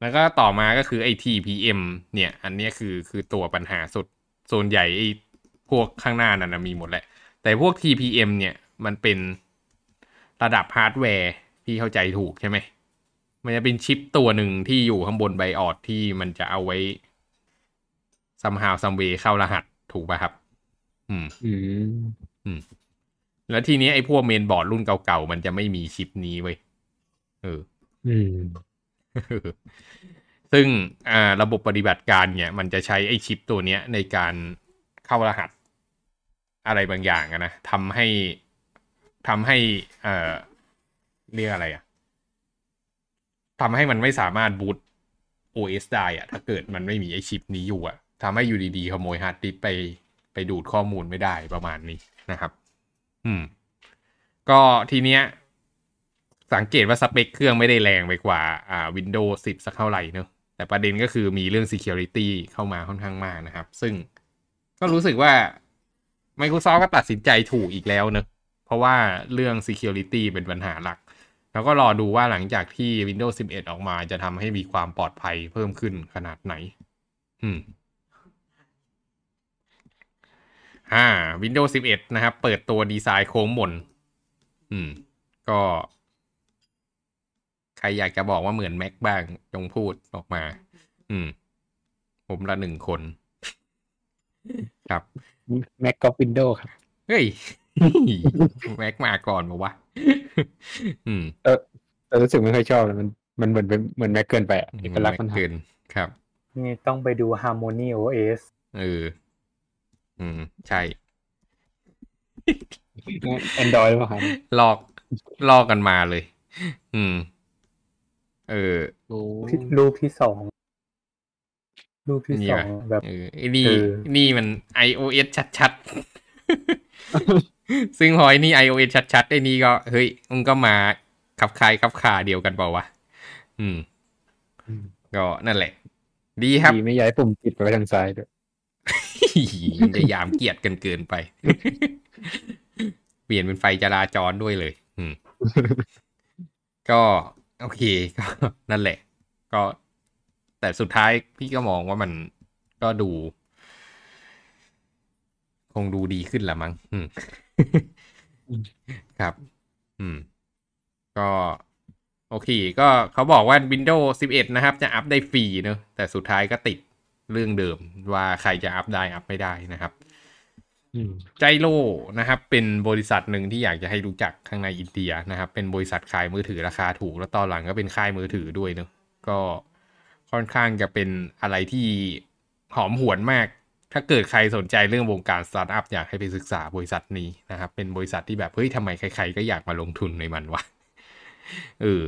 แล้วก็ต่อมาก็คือไอ้ TPM เนี่ย อันเนี้ยคือคือตัวปัญหาสุดโซนใหญ่ไอ้พวกข้างหน้านั่นนะมีหมดแหละ แต่พวก TPM เนี่ยมันเป็นระดับฮาร์ดแวร์ที่เข้าใจถูกใช่ไหม มันจะเป็นชิปตัวหนึ่งที่อยู่ข้างบน BIOS ที่มันจะเอาไว้ somehow some way เข้ารหัสถูกป่ะครับ อืม อืม แล้วทีนี้ไอ้พวกเมนบอร์ดรุ่นเก่าๆ มันจะไม่มีชิปนี้เว้ย เออ อืม ซึ่งระบบปฏิบัติการเนี่ย มันจะใช้ไอชิปตัวเนี้ยในการเข้ารหัสอะไรบางอย่างนะทำให้ทำให้เอ่อเรียกอะไรอะทำให้มันไม่สามารถ boot OS ได้อะถ้าเกิดมันไม่มีไอชิปนี้อยู่อะทำให้อยู่ดีๆขโมยฮาร์ดดิสก์ไปไปดูดข้อมูลไม่ได้ประมาณนี้นะครับ อืม ก็ทีเนี้ย สังเกตว่าสเปคเครื่องไม่ได้แรงไปกว่าอ่า Windows 10 สักเท่าไหร่เนอะแต่ประเด็นก็คือมีเรื่อง Security เข้ามาค่อนข้างมากนะครับ ซึ่งก็รู้สึกว่า Microsoft ก็ตัดสินใจถูกอีกแล้วเนอะเพราะว่าเรื่อง Security เป็นปัญหาหลัก แล้วก็รอดูว่าหลังจากที่ Windows 11 ออกมาจะทำให้มีความปลอดภัยเพิ่มขึ้นขนาดไหน อืมอ่า Windows 11 นะครับ เปิดตัวดีไซน์โค้งมน อืม ก็ ใครอยากจะบอกว่าเหมือน Mac บ้างจงพูดออกมา อืม ผมละหนึ่งคน ครับแม็กกับวินโดว์ครับ เฮ้ยแม็กมาก่อนมาวะอืมแต่รู้สึกไม่ค่อยชอบเลยมันมันเหมือนเป็นเหมือนแม็กเกินไปอะเอกลักษณ์มันหาเกินครับ นี่ต้องไปดู Harmony OS เออ อืม ใช่แอนดรอยหรือเปล่าครับลอกลอกกันมาเลย อืม เออรูปที่สองรูปที่นี่สอว่ะงแบบเออไอ้นี่เออนี่มัน iOS ชัดๆ ซึ่งพอไอ้นี่ iOS ชัดๆไอ้นี่ก็ เฮ้ยมึงก็มาขับคายขับคาเดียวกันเปล่าวะ อืม ก็นั่นแหละ ดีครับ ดีไม่ย้ายปุ่มปิดไปไว้ทางซ้ายด้วยมันจะยามเกียดกันเกินไป เปลี่ยนเป็นไฟจราจรด้วยเลย อืม ก็ โอเคก็นั่นแหละ ก็ แต่สุดท้ายพี่ก็มองว่ามันก็ดู คงดูดีขึ้นละมั้งอืมครับ อืม ก็ โอเค ก็เขาบอกว่า Windows 11 นะครับ จะอัพได้ฟรีเนอะแต่สุดท้ายก็ติดเรื่องเดิมว่าใครจะอัพได้อัพไม่ได้นะครับ อืมใจโลนะครับ เป็นบริษัทหนึ่งที่อยากจะให้รู้จักข้างในอินเดียนะครับ เป็นบริษัทขายมือถือราคาถูก แล้วตอนหลังก็เป็นค่ายมือถือด้วยเนอะก็ค่อนข้างจะเป็นอะไรที่หอมหวนมาก ถ้าเกิดใครสนใจเรื่องวงการสตาร์ทอัพอยากให้ไปศึกษาบริษัทนี้นะครับ เป็นบริษัทที่แบบเฮ้ยทำไมใคร ๆ ก็อยากมาลงทุนในมันวะเออ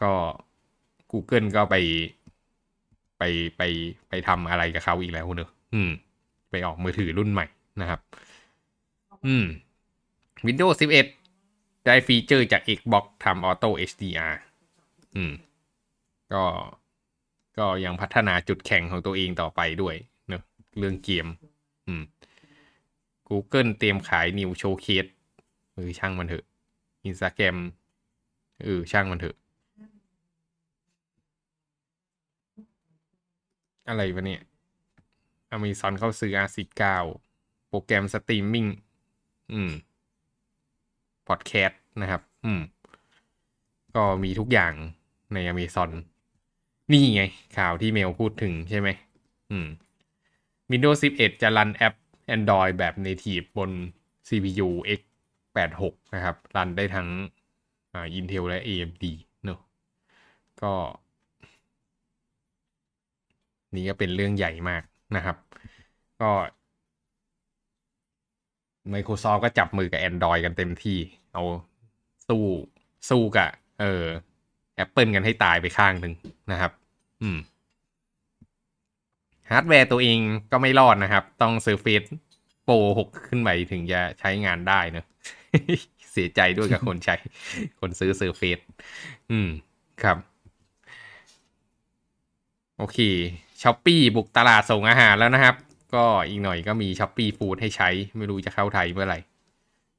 ก็ Google ก็ไป ไปไปไปทำอะไรกับเขาอีกแล้วเนอะอืม ไปออกมือถือรุ่นใหม่ นะครับ อืม Windows 11 ได้ฟีเจอร์จาก Xbox ทำ Auto HDR อืม ก็ก็ยังพัฒนาจุดแข็งของตัวเองต่อไปด้วยเนอะเรื่องเกม อืม Google เตรียมขาย New Showcase เออช่างมันเถอะ Instagram เออช่างมันเถอะ อะไรวะเนี่ย Amazon เข้าซื้อ ART19 โปรแกรมสตรีมมิ่ง อืม พอดแคสต์นะครับ อืม ก็มีทุกอย่างใน Amazon นี่ไง ข่าวที่เมลพูดถึงใช่ไหม อืม Windows 11 จะ run แอป Android แบบ Native บน CPU x86 นะครับ รันได้ทั้งอ่า Intel และ AMD เนอะก็ นี่ก็เป็นเรื่องใหญ่มากนะครับ ก็ Microsoft ก็จับมือกับ Android กันเต็มที่ เอาสู้สู้กับเออ Apple กันให้ตายไปข้างหนึ่งนะครับ อืมฮาร์ดแวร์ตัวเองก็ไม่รอดนะครับ ต้อง Surface Pro 6ขึ้นไปถึงจะใช้งานได้เนอะเสียใจด้วยกับคนใช้ คนซื้อ Surface อืม ครับ โอเค Shopee บุกตลาดส่งอาหารแล้วนะครับ ก็อีกหน่อยก็มี ShopeeFood ให้ใช้ ไม่รู้จะเข้าไทยเมื่อไหร่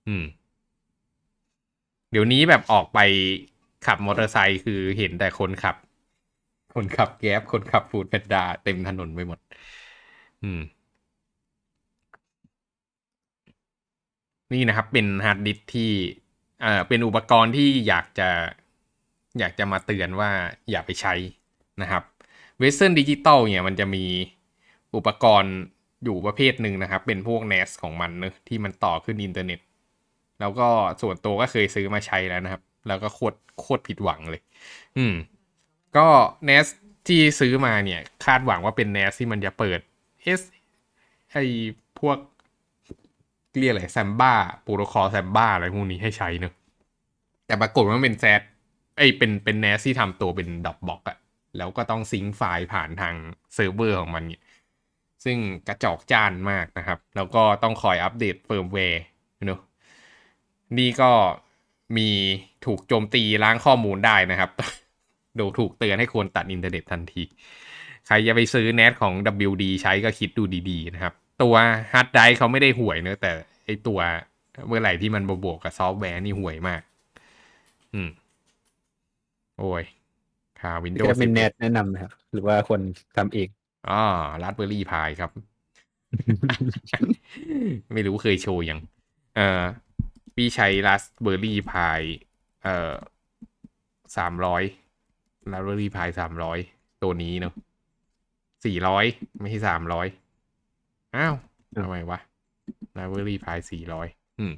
อืม เดี๋ยวนี้แบบออกไปขับมอเตอร์ไซค์คือเห็นแต่คนขับ คนขับ Grab คนขับ foodpanda เต็มถนนไปหมด อืม นี่นะครับเป็นฮาร์ดดิสก์ที่เอ่อเป็นอุปกรณ์ที่อยากจะอยากจะมาเตือนว่าอย่าไปใช้นะครับ Western Digital เนี่ยมันจะมีอุปกรณ์ อยู่ประเภทหนึ่งนะครับ เป็นพวก NAS ของมันเนอะที่มันต่อขึ้นอินเทอร์เน็ต แล้วก็ส่วนตัวก็เคยซื้อมาใช้แล้วนะครับ แล้วก็โคตรโคตรผิดหวังเลย อืม ก็ NAS ที่ซื้อมาเนี่ย คาดหวังว่าเป็น NAS ที่มันจะเปิด S ไอพวกเรียกอะไร Samba protocol Samba อะไรพวกนี้ให้ใช้เนอะแต่ปรากฏว่ามันเป็นแซดไอเป็นเป็น NAS ที่ทำตัวเป็น Dropbox อะแล้วก็ต้อง sync ไฟล์ผ่านทางเซิร์ฟเวอร์ของมันเนี่ย ซึ่งกระจอกจานมากนะครับ แล้วก็ต้องคอย update firmwareเนอะนี่ก็มีถูกโจมตีล้างข้อมูลได้นะครับโดยถูกเตือนให้ควรตัดอินเทอร์เน็ตทันที ใครจะไปซื้อเน็ตของ WD ใช้ก็คิดดูดีๆนะครับ ตัวฮาร์ดไดร์เขาไม่ได้ห่วยเนอะแต่ไอตัวเมื่อไหร่ที่มันบวกกับซอฟต์แวร์นี่ห่วยมาก อืม โอ้ยค่าวินโดว์เป็นเน็ตแนะนำนะครับ หรือว่าคนทำเอง อ๋อราสเบอร์รี่พายครับ ไม่รู้เคยโชว์ยัง เอ่อพี่ใช้ราสเบอร์รี่พายเอ่อสามร้อยราสเบอร์รี่พายสามร้อยตัวนี้เนาะสี่ร้อยไม่ใช่สามร้อยอ้าวทำไมวะราสเบอร์รี่พายสี่ร้อยอืม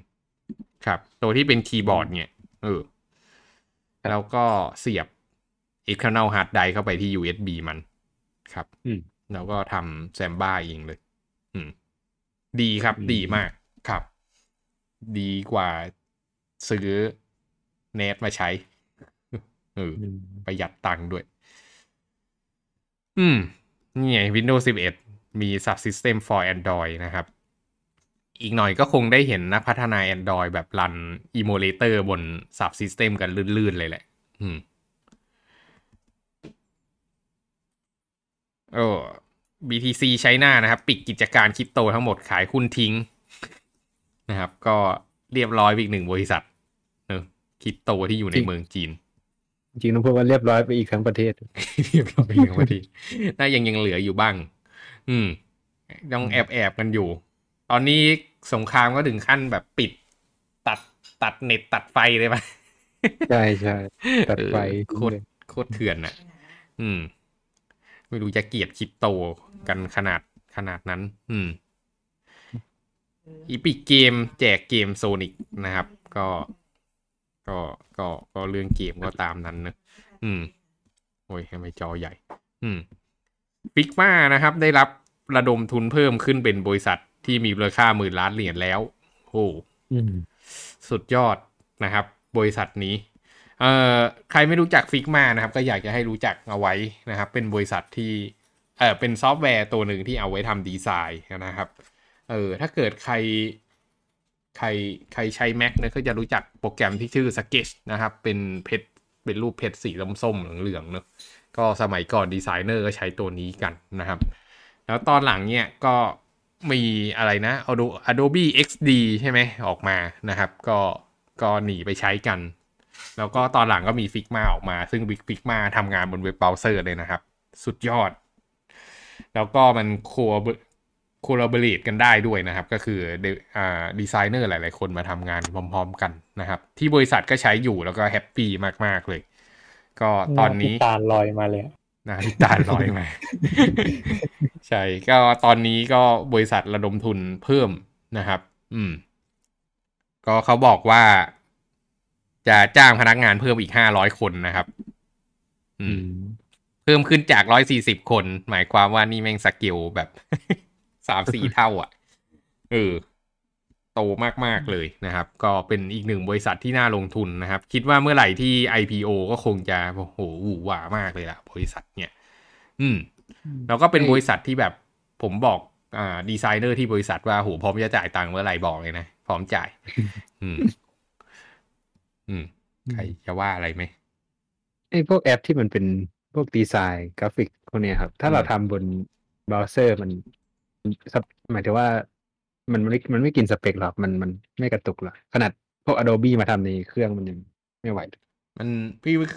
ครับ ตัวที่เป็นคีย์บอร์ดเนี่ย เออ แล้วก็เสียบ external hard drive เข้าไปที่ USB มัน ครับอืม แล้วก็ทำแซมบ้าเองเลย อืม ดีครับอืมดีมากครับ ดีกว่าซื้อเนทมาใช้เอออืมประหยัดตังค์ด้วย อืม นี่ไง Windows 11 มี Subsystem for Android นะครับ อีกหน่อยก็คงได้เห็นนักพัฒนา Android แบบรัน Emulator บน Subsystem กันลื่นๆเลยแหละ อืม เออ BTC ใช้หน้านะครับ ปิดกิจการคริปโตทั้งหมดขายหุ้นทิ้งนะครับ ก็เรียบร้อยไปอีกหนึ่งบริษัทเนอะคริปโตที่อยู่ในเมืองจีน จริงๆต้องพูดว่าเรียบร้อยไปอีกทั้งประเทศเรียบร้อยอย่างพอดีน่ายังยังเหลืออยู่บ้าง อืมยังแอบแอบกันอยู่ ตอนนี้สงครามก็ถึงขั้นแบบปิด ตัดตัดเน็ตตัดไฟเลยปะใช่ใช่ตัดไฟเออโคตรโคตรเถื่อนน่ะอืม ไม่รู้จะเกลียดคริปโตกันขนาดขนาดนั้น อืม Epic Games แจกเกม Sonic นะครับ ก็ ก็ก็ก็เรื่องเกมก็ตามนั้นเนอะอืม โอ้ยทำไมจอใหญ่ อืม Figma นะครับ ได้รับระดมทุนเพิ่มขึ้นเป็นบริษัทที่มีมูลค่าหมื่นล้านเหรียญแล้ว โอ้อืมสุดยอดนะครับ บริษัทนี้ เอ่อใครไม่รู้จัก Figma นะครับ ก็อยากจะให้รู้จักเอาไว้นะครับ เป็นบริษัทที่เออเป็นซอฟต์แวร์ตัวหนึ่งที่เอาไว้ทำดีไซน์นะครับเออถ้าเกิดใครใครใครใช้ Mac เนี่ยก็จะรู้จักโปรแกรมที่ชื่อ Sketch นะครับ เป็นเพชรเป็นรูปเพชรสีส้มๆเหลืองๆเนอะก็สมัยก่อนดีไซเนอร์ก็ใช้ตัวนี้กันนะครับ แล้วตอนหลังเนี่ยก็มีอะไรนะ Adobe Adobe XD ใช่ไหมออกมานะครับ ก็ก็หนีไปใช้กัน แล้วก็ตอนหลังก็มี Figma ออกมา ซึ่ง Figma ทำงานบนเว็บเบราว์เซอร์เลยนะครับ สุดยอด แล้วก็มันโค collaborate กันได้ด้วยนะครับ ก็คือเดอ่าดีไซเนอร์หลาย ๆ คนมาทำงานพร้อม ๆ กันนะครับ ที่บริษัทก็ใช้อยู่แล้วก็แฮปปี้มากๆเลย ก็ตอนนี้หาพิตาลลอยมาเลยอะหนาที่ตาลอยมาใช่ก็ตอนนี้ก็บริษัทระดมทุนเพิ่มนะครับ อืม ก็เขาบอกว่า จะจ้างพนักงานเพิ่มอีกห้าร้อยคนนะครับ อือืมมเพิ่มขึ้นจากร้อยสี่สิบคน หมายความว่านี่แม่งสกิลแบบสามสี่เท่า อะ เออ โตมากๆเลยนะครับ ก็เป็นอีกหนึ่งบริษัทที่น่าลงทุนนะครับ คิดว่าเมื่อไหร่ที่ IPO ก็คงจะโอ้โหหวือหวามากเลยล่ะ บริษัทเนี่ย อืม แล้วก็เป็นบริษัทที่แบบผมบอกอ่าดีไซเนอร์ที่บริษัทว่าโหพร้อมจะจ่ายตังค์เมื่อไหร่บอกเลยนะ พร้อมจ่าย อืม อืม ใครจะว่าอะไรไหมไอ้พวกแอปที่มันเป็นพวกดีไซน์กราฟิกพวกเนี้ยครับ ถ้าเราทำบนเบราว์เซอร์มันมันหมายถึงว่ามันไม่มันไม่กินสเปคหรอกมันมันไม่กระตุกหรอกขนาดพวก Adobe มาทำในเครื่องมันยังไม่ไหว มันพี่ว่า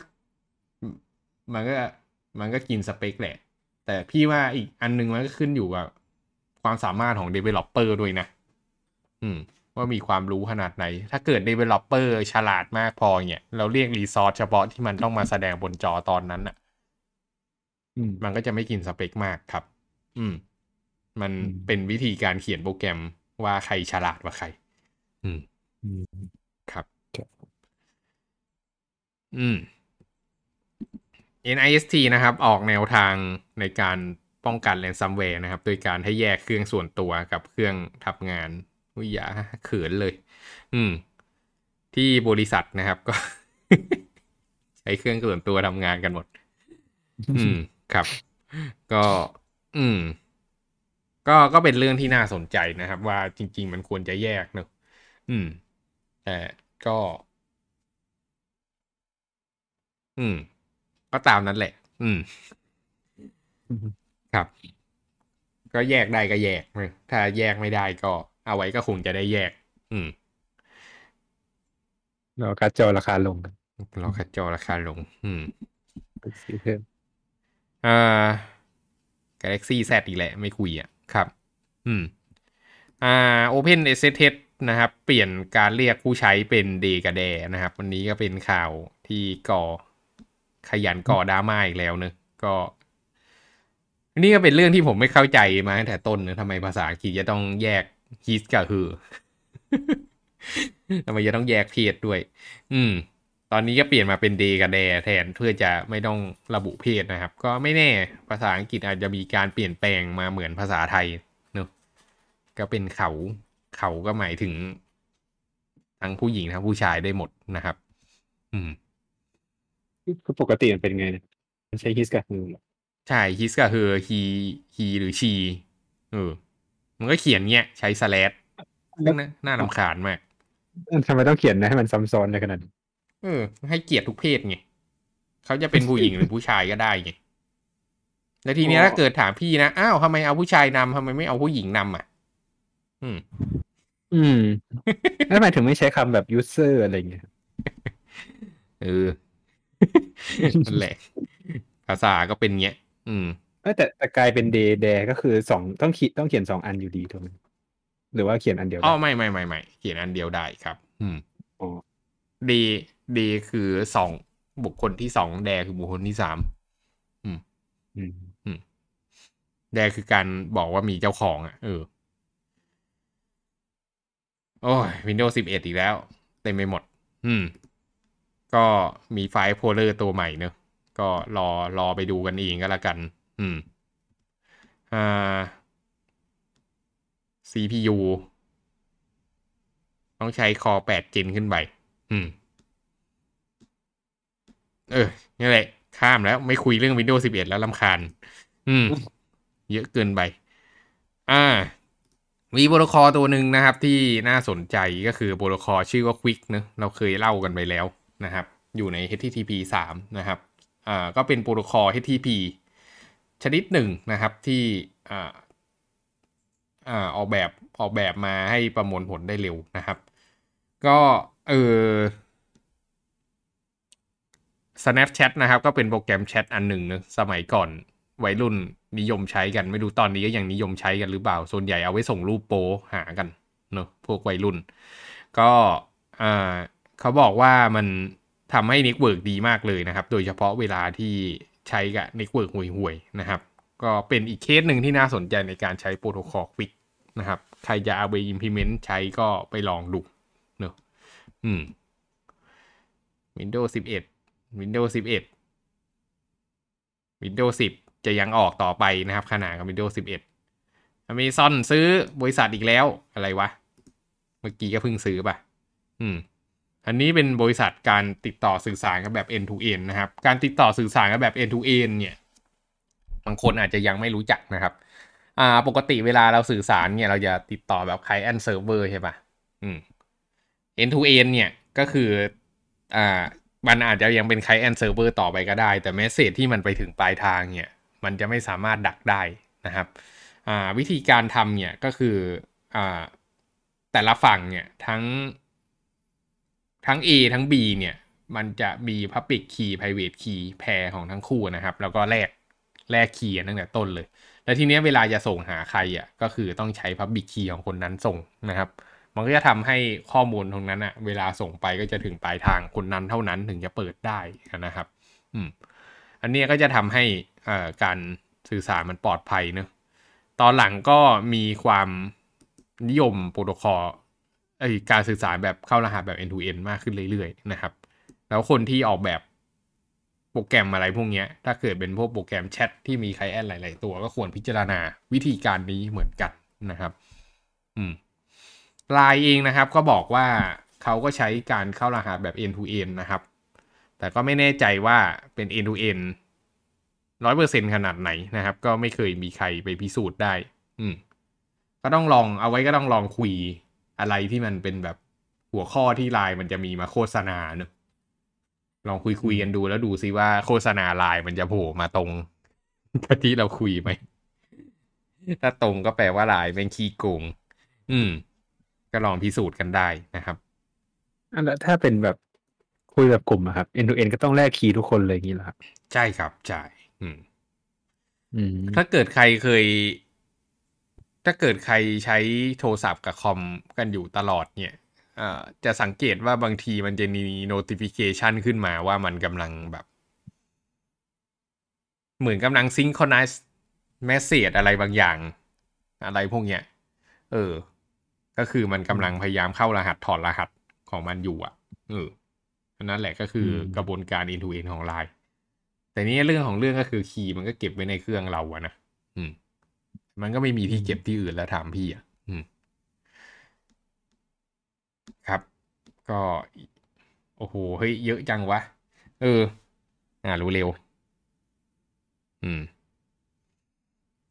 มันก็มันก็กินสเปคแหละ แต่พี่ว่าอีกอันนึงมันก็ขึ้นอยู่กับความสามารถของ developer ด้วยนะ อืม ว่ามีความรู้ขนาดไหน ถ้าเกิด developer ฉลาดมากพอเนี่ยเราเรียกรีซอสเฉพาะที่มันต้องมาแสดงบนจอตอนนั้นอะอืมมันก็จะไม่กินสเปคมากครับ อืม มันอืมเป็นวิธีการเขียนโปรแกรมว่าใครฉลาดกว่าใคร อืมอืมครับครับ อืม NIST นะครับ ออกแนวทางในการป้องกันแ a นซัมแวร์นะครับ โดยการให้แยกเครื่องส่วนตัวกับเครื่องทำงาน วิยาเขินเลย อืม ที่บริษัทนะครับ ก็ ใช้เครื่องส่วนตัวทำงานกันหมด อืม ครับ ก็ อืม ก็ก็เป็นเรื่องที่น่าสนใจนะครับ ว่าจริง ๆ มันควรจะแยกเนอะอืม แต่ก็ อืม ก็ตามนั้นแหละ อืม ครับ ก็แยกได้ก็แยกถ้าแยกไม่ได้ก็เอาไว้ก็คงจะได้แยก อืมเราการ์ดจอราคาลงกันรอคัดจอราคาลง อืมไปซื้อเพิ่มอ่า Galaxy Z อีกแหละ ไม่คุยอะ ครับ อืม อ่า Open SSH นะครับ เปลี่ยนการเรียกผู้ใช้เป็นเดกับแดนะครับ วันนี้ก็เป็นข่าวที่ก่อขยันก่อดราม่าอีกแล้วเนอะก็นี่ก็เป็นเรื่องที่ผมไม่เข้าใจมาตั้งแต่ต้นนะทำไมภาษาอังกฤษจะต้องแยก his กับ her ทำไมจะต้องแยกเพศด้วย อืม ตอนนี้ก็เปลี่ยนมาเป็นเดกับแดแทนเพื่อจะไม่ต้องระบุเพศนะครับ ก็ไม่แน่ภาษาอังกฤษอาจจะมีการเปลี่ยนแปลงมาเหมือนภาษาไทยเนอะก็เป็นเขาเขาก็หมายถึง ทั้งผู้หญิงทั้งผู้ชายได้หมดนะครับ อืมคือปกติมันเป็นไงเนี่ยมันใช้ฮิสกับมือเหรอใช่ his ก็คือ he he หรือ she เออ มันก็เขียนเงี้ยใช้ slash ซึ่งน่าน่ารำคาญมากทำไมต้องเขียนนะให้มันซ้ำซ้อนในขนาดนั้นเออ ให้เกียรติทุกเพศไงเขาจะเป็นผู้หญิงหรือผู้ชายก็ได้ไงแล้วทีเนี้ยถ้าเกิดถามพี่นะอ้าวทำไมเอาผู้ชายนำทำไมไม่เอาผู้หญิงนำอะ อืม อืมแล้วทำไมถึงไม่ใช้คำแบบ user อะไรเงี้ยเออนั่นแหละภาษาก็เป็นเงี้ย อืม เอ้ยแต่แต่กลายเป็น day d a ก็คือสองต้องขีดต้องเขียนสองอันอยู่ดีถูกไหมหรือว่าเขียนอันเดียวอ๋อได้ไม่ไม่ไม่ไม่เขียนอันเดียวได้ครับ อืมอ๋อเดเดคือสองบุคคลที่สองแดคือบุคคลที่สามอืมแดคือการบอกว่ามีเจ้าของ อะ เออ โอ้ย Windows 11 อีกแล้ว เต็มไปหมด อืม ก็มีไฟล์โพลเลอร์ตัวใหม่เนอะก็รอรอไปดูกันเองก็แล้วกัน อืมอ่า CPU ต้องใช้คอ8 Gen ขึ้นไป อืม เออนี่แหละ ข้ามแล้วไม่คุยเรื่อง Windows 11 แล้วลำคาญ อืม เยอะเกินไป อ่า มีโปรโตคอลตัวหนึ่งนะครับ ที่น่าสนใจก็คือโปรโตคอลชื่อว่า Quick เนอะเราเคยเล่ากันไปแล้วนะครับ อยู่ใน HTTP 3 นะครับ อ่า ก็เป็นโปรโตคอล HTTP ชนิดหนึ่งนะครับที่อออกแบบออกแบบมาให้ประมวลผลได้เร็วนะครับ ก็เออ Snapchat นะครับก็เป็นโปรแกรมแชทอันหนึ่งนะสมัยก่อนวัยรุ่นนิยมใช้กันไม่รู้ตอนนี้ก็ยังนิยมใช้กันหรือเปล่า ส่วนใหญ่เอาไว้ส่งรูปโปหากันเนอะพวกวัยรุ่น ก็เขาบอกว่ามันทำให้เน็ตเวิร์กดีมากเลยนะครับ โดยเฉพาะเวลาที่ ใช้กับเน็ตเวิร์กห่วยๆนะครับ ก็เป็นอีกเคสหนึ่งที่น่าสนใจในการใช้โปรโตคอล QUIC นะครับ ใครจะเอาไป implement ใช้ก็ไปลองดูเนอะอืม Windows 11 Windows 11 Windows 10 จะยังออกต่อไปนะครับ ขนานกับ Windows 11 Amazon ซื้อบริษัทอีกแล้วอะไรวะ เมื่อกี้ก็เพิ่งซื้อป่ะ อืม อันนี้เป็นบริษัทการติดต่อสื่อสารกันแบบ end to end นะครับ การติดต่อสื่อสารกันแบบ end to end เนี่ย บางคนอาจจะยังไม่รู้จักนะครับ อ่า ปกติเวลาเราสื่อสารเนี่ย เราจะติดต่อแบบ client server ใช่ป่ะ อืม end to end เนี่ย ก็คือ อ่า มันอาจจะยังเป็น client server ต่อไปก็ได้ แต่เมสเซจที่มันไปถึงปลายทางเนี่ย มันจะไม่สามารถดักได้นะครับ อ่า วิธีการทำเนี่ย ก็คือ อ่า แต่ละฝั่งเนี่ย ทั้ง ทั้ง A ทั้ง B เนี่ย มันจะมี Public Key Private Key แพรของทั้งคู่นะครับ แล้วก็แลกแลกคีย์ตั้งแต่ต้นเลย แล้วทีเนี้ยเวลาจะส่งหาใครอะก็คือต้องใช้ Public Key ของคนนั้นส่งนะครับ มันก็จะทำให้ข้อมูลตรงนั้นอะเวลาส่งไปก็จะถึงปลายทางคนนั้นเท่านั้นถึงจะเปิดได้นะครับ อืมอันนี้ก็จะทำให้อ่าการสื่อสารมันปลอดภัยเนอะตอนหลังก็มีความนิยมโปรโตคอล ไอการสื่อสารแบบเข้ารหัสแบบ end to end มากขึ้นเรื่อยๆนะครับ แล้วคนที่ออกแบบโปรแกรมอะไรพวกนี้ถ้าเกิดเป็นพวกโปรแกรมแชทที่มีใครแอดหลาย ๆ ตัวก็ควรพิจารณาวิธีการนี้เหมือนกันนะครับ อืมไลน์เองนะครับก็บอกว่าเขาก็ใช้การเข้ารหัสแบบ end to end นะครับ แต่ก็ไม่แน่ใจว่าเป็น end to end ร้อยเปอร์เซ็นขนาดไหนนะครับ ก็ไม่เคยมีใครไปพิสูจน์ได้ อืมก็ต้องลองเอาไว้ก็ต้องลองคุย อะไรที่มันเป็นแบบหัวข้อที่ไลน์มันจะมีมาโฆษณาเนอะลองคุยคุยกันดูแล้วดูซิว่าโฆษณาไลน์มันจะโผล่มาตรงกับที่เราคุยไหมถ้าตรงก็แปลว่าไลน์เป็นขี้โกงอืม ก็ลองพิสูจน์กันได้นะครับอันแล้วถ้าเป็นแบบคุยแบบกลุ่มอะครับ end to end ก็ต้องแลกคีย์ทุกคนเลยอย่างนี้เหรอครับ ใช่ครับ ใช่อืม อืม ถ้าเกิดใครเคย ถ้าเกิดใครใช้โทรศัพท์กับคอมกันอยู่ตลอดเนี่ยเอ่อจะสังเกตว่าบางทีมันจะมี notification ขึ้นมาว่ามันกำลังแบบ เหมือนกำลัง synchronize message อะไรบางอย่าง อะไรพวกเนี้ย เออ ก็คือมันกำลังพยายามเข้ารหัสถอดรหัสของมันอยู่อะ เออนั่นแหละก็คือกระบวนการ end to end ของไลน์แต่นี่เรื่องของเรื่องก็คือคีย์มันก็เก็บไว้ในเครื่องเราอะนะ มันก็ไม่มีที่เก็บที่อื่นแล้วถามพี่อะอืมครับ ก็ โอ้โห เฮ้ย เยอะจังวะ เออ อ่า รู้เร็ว อืม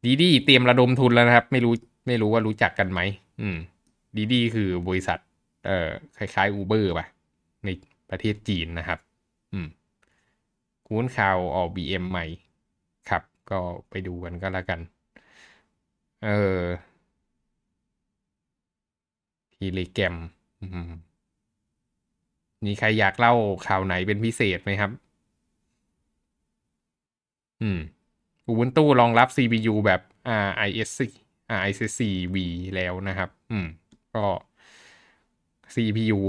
ดีดีเตรียมระดมทุนแล้วนะครับ ไม่รู้ ไม่รู้ว่ารู้จักกันไหม อืม ดีดีคือบริษัท เอ่อ คล้ายๆอูเบอร์ป่ะ ในประเทศจีนนะครับ อืมคุ้นข่าวออก BM ใหม่ ครับ ก็ไปดูกันก็แล้วกัน เออ ทีเลแกรมอืมมีใครอยากเล่าข่าวไหนเป็นพิเศษไหมครับ อืม Ubuntu รองรับ CPU แบบ RISC RISC V แล้วนะครับ อืม ก็ CPU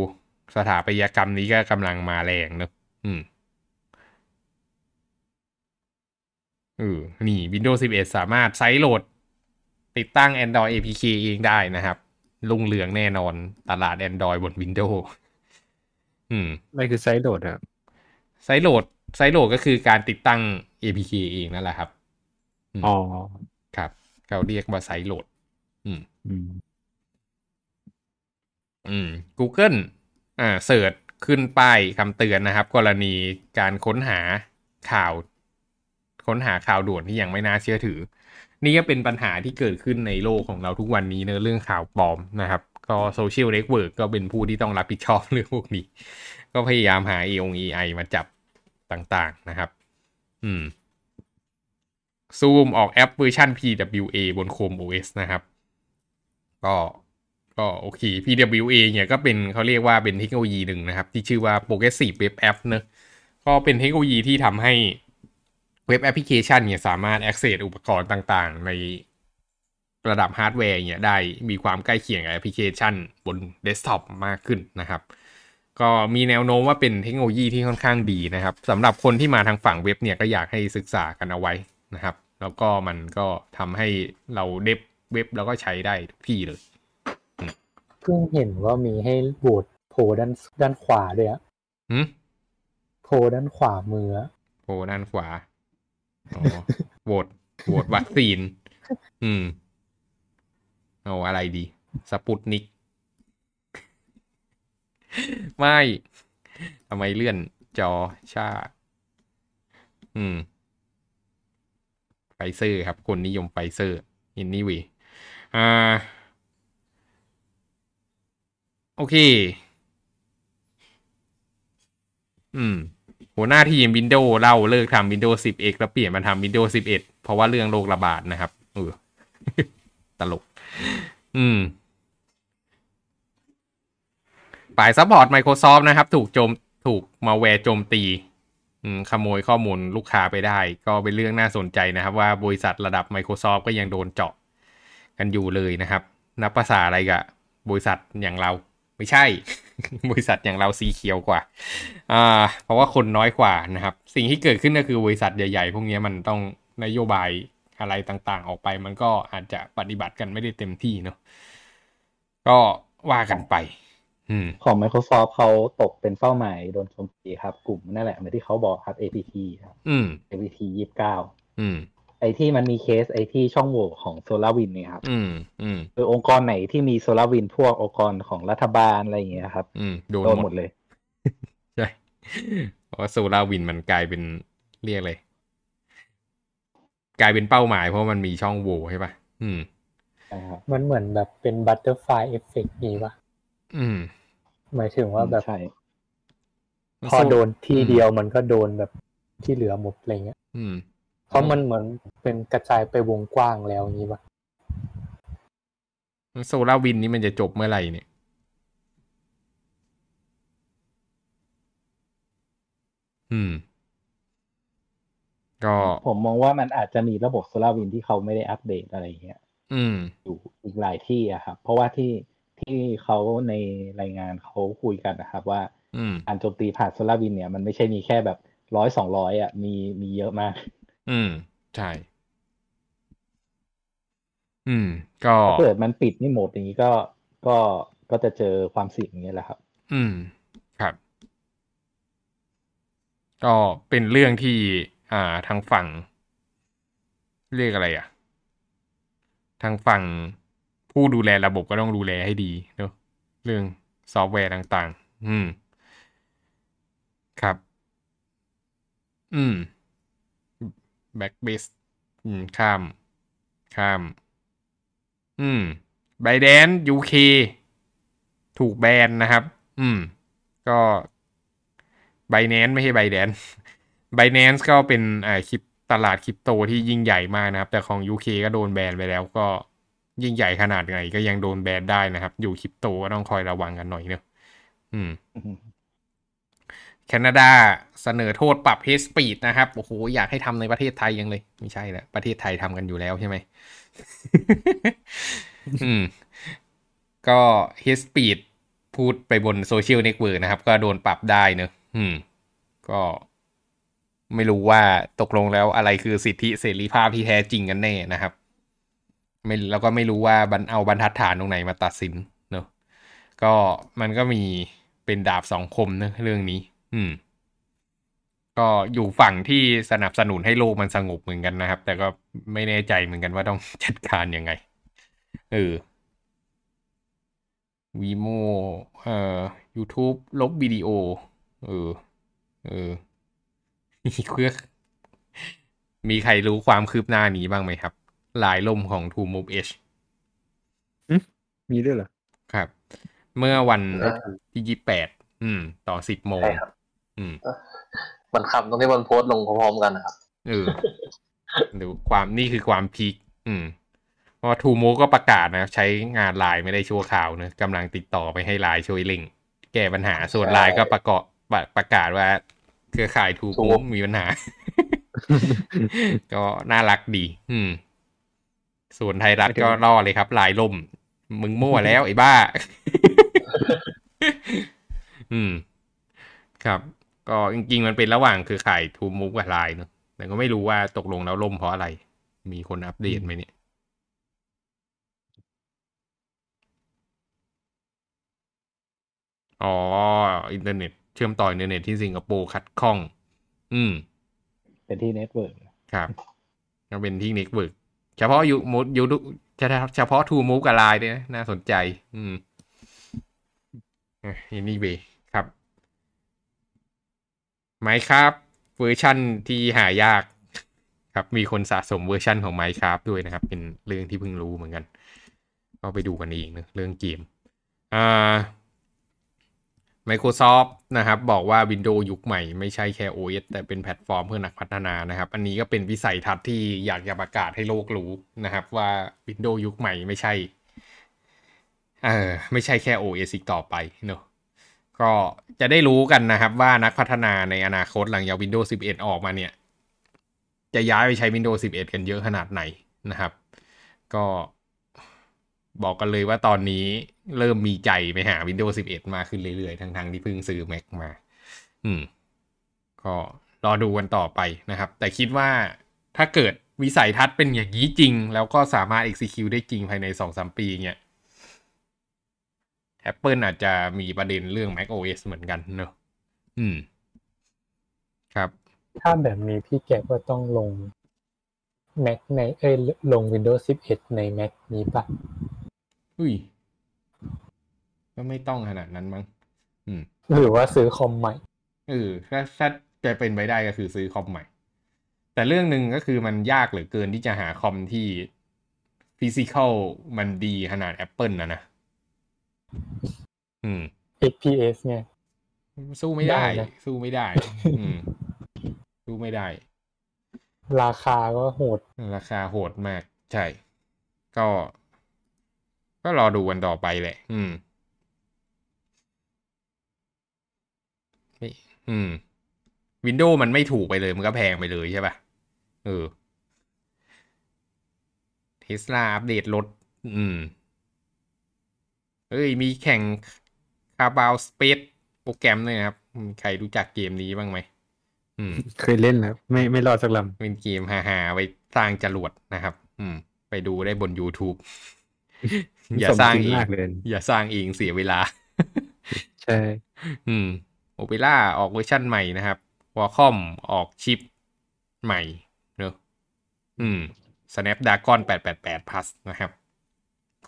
สถาปัตยกรรมนี้ก็กำลังมาแรงเนอะอืมเออนี่ Windows 11 สามารถไซส์โหลด ติดตั้ง Android APK เองได้นะครับ รุ่งเรืองแน่นอนตลาด Android บน Windows อืมอะไรคือ sideload ครับ sideload sideload ก็คือการติดตั้ง APK เองนั่นแหละครับมอ๋อครับเขาเรียกว่า sideload อืมอืม อืม Google อ่า Search ขึ้นป้ายคำเตือนนะครับ กรณีการค้นหาข่าว ค้นหาข่าวด่วนที่ยังไม่น่าเชื่อถือ นี่ก็เป็นปัญหาที่เกิดขึ้นในโลกของเราทุกวันนี้เนอะเรื่องข่าวปลอมนะครับ ก็โซเชียลเน็ตเวิร์กก็เป็นผู้ที่ต้องรับผิดชอบเรื่องพวกนี้ ก็พยายามหา a อ AI มาจับต่างๆนะครับ อืมซูมออกแอปเวอร์ชัน PWA บน Chrome OS นะครับ ก็ก็โอเค PWA เนี่ยก็เป็นเขาเรียกว่าเป็นเทคโนโลยีหนึ่งนะครับ ที่ชื่อว่า Progressive Web App เนอะก็เป็นเทคโนโลยีที่ทำให้ เว็บแอปพลิเคชันเนี่ยสามารถ access อุปกรณ์ต่างๆ ในระดับฮาร์ดแวร์เนี่ยได้มีความใกล้เคียงกับแอปพลิเคชันบนเดสก์ท็อปมากขึ้นนะครับ ก็มีแนวโน้มว่าเป็นเทคโนโลยีที่ค่อนข้างดีนะครับสำหรับคนที่มาทางฝั่งเว็บเนี่ยก็อยากให้ศึกษากันเอาไว้นะครับ แล้วก็มันก็ทำให้เรา dev เว็บแล้วก็ใช้ได้ทุกที่เลยเพิ่งเห็นว่ามีให้โหวตโพลด้านด้านขวาด้วยอะหืมโพลด้านขวามืออะโพลด้านขวา อ๋อโหวตโหวตวัคซีน อืมเอาอะไรดี สปุตนิก ไม่ทำไมเลื่อนจอชา อืมไฟเซอร์ครับ คนนิยมไฟเซอร์อินนี่วีอ่า โอเค อืม หัวหน้าทีม Windows เล่าเลิกทำ Windows 10 X แล้วเปลี่ยนมาทำ Windows 11 เพราะว่าเรื่องโรคระบาดนะครับเออตลก อืมฝ่ายซัพพอร์ต Microsoft นะครับ ถูกโจมถูกมัลแวร์โจมตีอืมขโมยข้อมูลลูกค้าไปได้ ก็เป็นเรื่องน่าสนใจนะครับ ว่าบริษัทระดับ Microsoft ก็ยังโดนเจาะกันอยู่เลยนะครับ นับภาษาอะไรกับบริษัทอย่างเรา ไม่ใช่ บริษัทอย่างเราสีเขียวกว่าอ่า เพราะว่าคนน้อยกว่านะครับ สิ่งที่เกิดขึ้นก็คือบริษัทใหญ่ๆ พวกนี้มันต้องนโยบายอะไรต่างๆ ออกไป มันก็อาจจะปฏิบัติกันไม่ได้เต็มที่เนาะก็ว่ากันไปอืมของ Microsoft เขาตกเป็นเป้าหมายโดนโจมตีครับ กลุ่มนั่นแหละเหมือนที่เขาบอกครับ APT ครับอืม APT ยี่สิบเก้าอืม ไอที่มันมีเคสไอที่ช่องโหว่ของ SolarWind เนี่ยครับ อืมอืมคือองค์กรไหนที่มี SolarWind พวกองค์กรของรัฐบาลอะไรอย่างเงี้ยครับ อืมโดนโดนหหมมดดเลย ใช่ เพราะว่า SolarWind มันกลายเป็นเรียกเลย กลายเป็นเป้าหมายเพราะมันมีช่องโหว่ใช่ปะอืมใช่ครับมันเหมือนแบบเป็น butterfly effect นี้ปะอืม หมายถึงว่าแบบใช่พอโดนที่เดียวมันก็โดนแบบที่เหลือหมดอะไรเงี้ย อืม เพราะมันเหมือนเป็นกระจายไปวงกว้างแล้วอย่างนี้ปะโซลาร์วินนี้มันจะจบเมื่อไหร่เนี่ย อืม ก็ผมมองว่ามันอาจจะมีระบบโซลาร์วินที่เขาไม่ได้อัปเดตอะไรอย่างเงี้ย อืม อยู่อีกหลายที่อะครับ เพราะว่าที่ที่เขาในรายงานเขาคุยกันนะครับ ว่าอืมการโจมตีผ่านโซลาร์วินเนี่ย มันไม่ใช่มีแค่แบบร้อยสองร้อยอะ มีมีเยอะมาก อืม ใช่ อืม ก็ถ้าเกิดมันปิดนี่หมดอย่างนี้ก็ก็ก็จะเจอความเสี่ยงอย่างเงี้ยแหละครับ อืม ครับ ก็เป็นเรื่องที่ อ่าทางฝั่ง เรียกอะไรอะ ทางฝั่งผู้ดูแลระบบก็ต้องดูแลให้ดีเนอะเรื่องซอฟต์แวร์ต่าง ๆ อืม ครับ อืม แบ็กเบสอืม ข้าม ข้าม อืมไบเดน UK ถูกแบนนะครับ อืม ก็ Binance ไม่ใช่ไบเดนBinance ก็เป็นอ่าคริปตลาดคริปโตที่ยิ่งใหญ่มากนะครับ แต่ของ UK ก็โดนแบนไปแล้วก็ยิ่งใหญ่ขนาดไหนก็ยังโดนแบนได้นะครับ อยู่คริปโตก็ต้องคอยระวังกันหน่อยเนอะอืม แคนาดาเสนอโทษปรับ hate speech นะครับ โอ้โห อยากให้ทำในประเทศไทยยังเลย ไม่ใช่แหละประเทศไทยทำกันอยู่แล้วใช่ไหมอืม ก็ hate speech พูดไปบนโซเชียลเน็ตเวิร์กนะครับ ก็โดนปรับได้เนอะอืม ก็ไม่รู้ว่าตกลงแล้วอะไรคือสิทธิเสรีภาพที่แท้จริงกันแน่นะครับ ไม่แล้วก็ไม่รู้ว่าบรรเอาบรรทัดฐานตรงไหนมาตัดสินเนอะก็มันก็มีเป็นดาบสองคมเนอะเรื่องนี้ อืม ก็อยู่ฝั่งที่สนับสนุนให้โลกมันสงบเหมือนกันนะครับ แต่ก็ไม่แน่ใจเหมือนกันว่าต้องจัดการยังไง เออวีโมเอ่อ YouTube ลบวิดีโอ เออ เออมีเครื่องมีใครรู้ความคืบหน้านี้บ้างไหมครับ ลายล่มของ To Move Edge มีด้วยเหรอ ครับ เมื่อวันเออที่ยี่แปด อืม ต่อสิบโมงใช่ครับอื มมันคำตรงที่มันโพสต์ลงพร้อมๆกันนะครับเออดูความนี่คือความพีคอืมเพราะทูโมก็ประกาศนะใช้งานไลน์ไม่ได้ชั่วข่าวเนะกำลังติดต่อไปให้ไลน์ช่วยเร่งแก้ปัญหาส่วนไลน์ก็ประกอบประประกาศว่าเครือข่ายทูโม True มีปัญหา ก็น่ารักดี อืม ส่วนไทยรัฐก็ล่อเลยครับลายล่ม มึงมั่วแล้วไอ้บ้า อืม ครับ ก็จริงๆ มันเป็นระหว่างคือข่ายทูมูฟกับไลน์เนอะแต่ก็ไม่รู้ว่าตกลงแล้วล่มเพราะอะไร มีคนอัปเดตไหมเนี่ยอ๋อ อินเทอร์เน็ต เชื่อมต่ออินเทอร์เน็ตที่สิงคโปร์ขัดข้อง อืม เป็นที่เน็ตเวิร์กครับก็เป็นที่เน็ตเวิร์กเฉพาะยูมูยูดูเฉพาะ TrueMove กับไลน์เนี่ยนะน่าสนใจ อืมอันนี้เวครับ ไมครับเวอร์ชั่นที่หายากครับมีคนสะสมเวอร์ชั่นของ Minecraft ด้วยนะครับ เป็นเรื่องที่เพิ่งรู้เหมือนกัน ก็ไปดูกันเองนะเรื่องเกมอ่า Microsoft นะครับ บอกว่า Windows ยุคใหม่ไม่ใช่แค่ OS แต่เป็นแพลตฟอร์มเพื่อนักพัฒนานะครับ อันนี้ก็เป็นวิสัยทัศน์ที่อยากจะประกาศให้โลกรู้นะครับ ว่า Windows ยุคใหม่ไม่ใช่เออไม่ใช่แค่ OS อีกต่อไปเนอะ ก็จะได้รู้กันนะครับว่านักพัฒนาในอนาคตหลังจาก Windows 11 ออกมาเนี่ย จะย้ายไปใช้ Windows 11 กันเยอะขนาดไหนนะครับ ก็บอกกันเลยว่าตอนนี้เริ่มมีใจไปหา Windows 11 มาขึ้นเรื่อยๆ ทั้งๆที่เพิ่งซื้อ Mac มา อืม ก็รอดูกันต่อไปนะครับ แต่คิดว่าถ้าเกิดวิสัยทัศน์เป็นอย่างนี้จริง แล้วก็สามารถ execute ได้จริงภายใน 2-3 ปีเนี่ย Apple อาจจะมีประเด็นเรื่อง Mac OS เหมือนกันเนอะอืม ครับ ถ้าแบบนี้พี่แกก็ต้องลง Mac ในเอ้ยลง Windows 11 ใน Mac นี้ปะอุ้ย ก็ไม่ต้องขนาดนั้นมั้งอืม หรือว่าซื้อคอมใหม่เออถ้าถ้าจะเป็นไปได้ก็คือซื้อคอมใหม่ แต่เรื่องหนึ่งก็คือมันยากเหลือเกินที่จะหาคอมที่ฟิสิกอลมันดีขนาด Apple นะนะ อืม XPS ไงสู้ไม่ได้ได้นะสู้ไม่ได้ อืม สู้ไม่ได้ ราคาก็โหด ราคาโหดมาก ใช่ ก็ ก็รอดูกันต่อไปแหละ อืมไม่อืม วินโดว์มันไม่ถูกไปเลย มันก็แพงไปเลยใช่ป่ะ เออเทสลาอัปเดตรถอืม เอ้ย มีแข่งคาบาวสเปซโปรแกรมด้วยนะครับอืมใครรู้จักเกมนี้บ้างไหมอืมเคยเล่นแล้วไม่ไม่รอดสักลเป็นเกมฮาๆไว้สร้างจรวดนะครับ อืม ไปดูได้บน YouTube ำอย่าสร้างสมจเองมากเลยอย่าสร้างเองเสียเวลา ใช่ อืมโอเปร่าออกเวอร์ชั่นใหม่นะครับวอลคอมออกชิปใหม่เนอะอืม Snapdragon 888 Plus นะครับ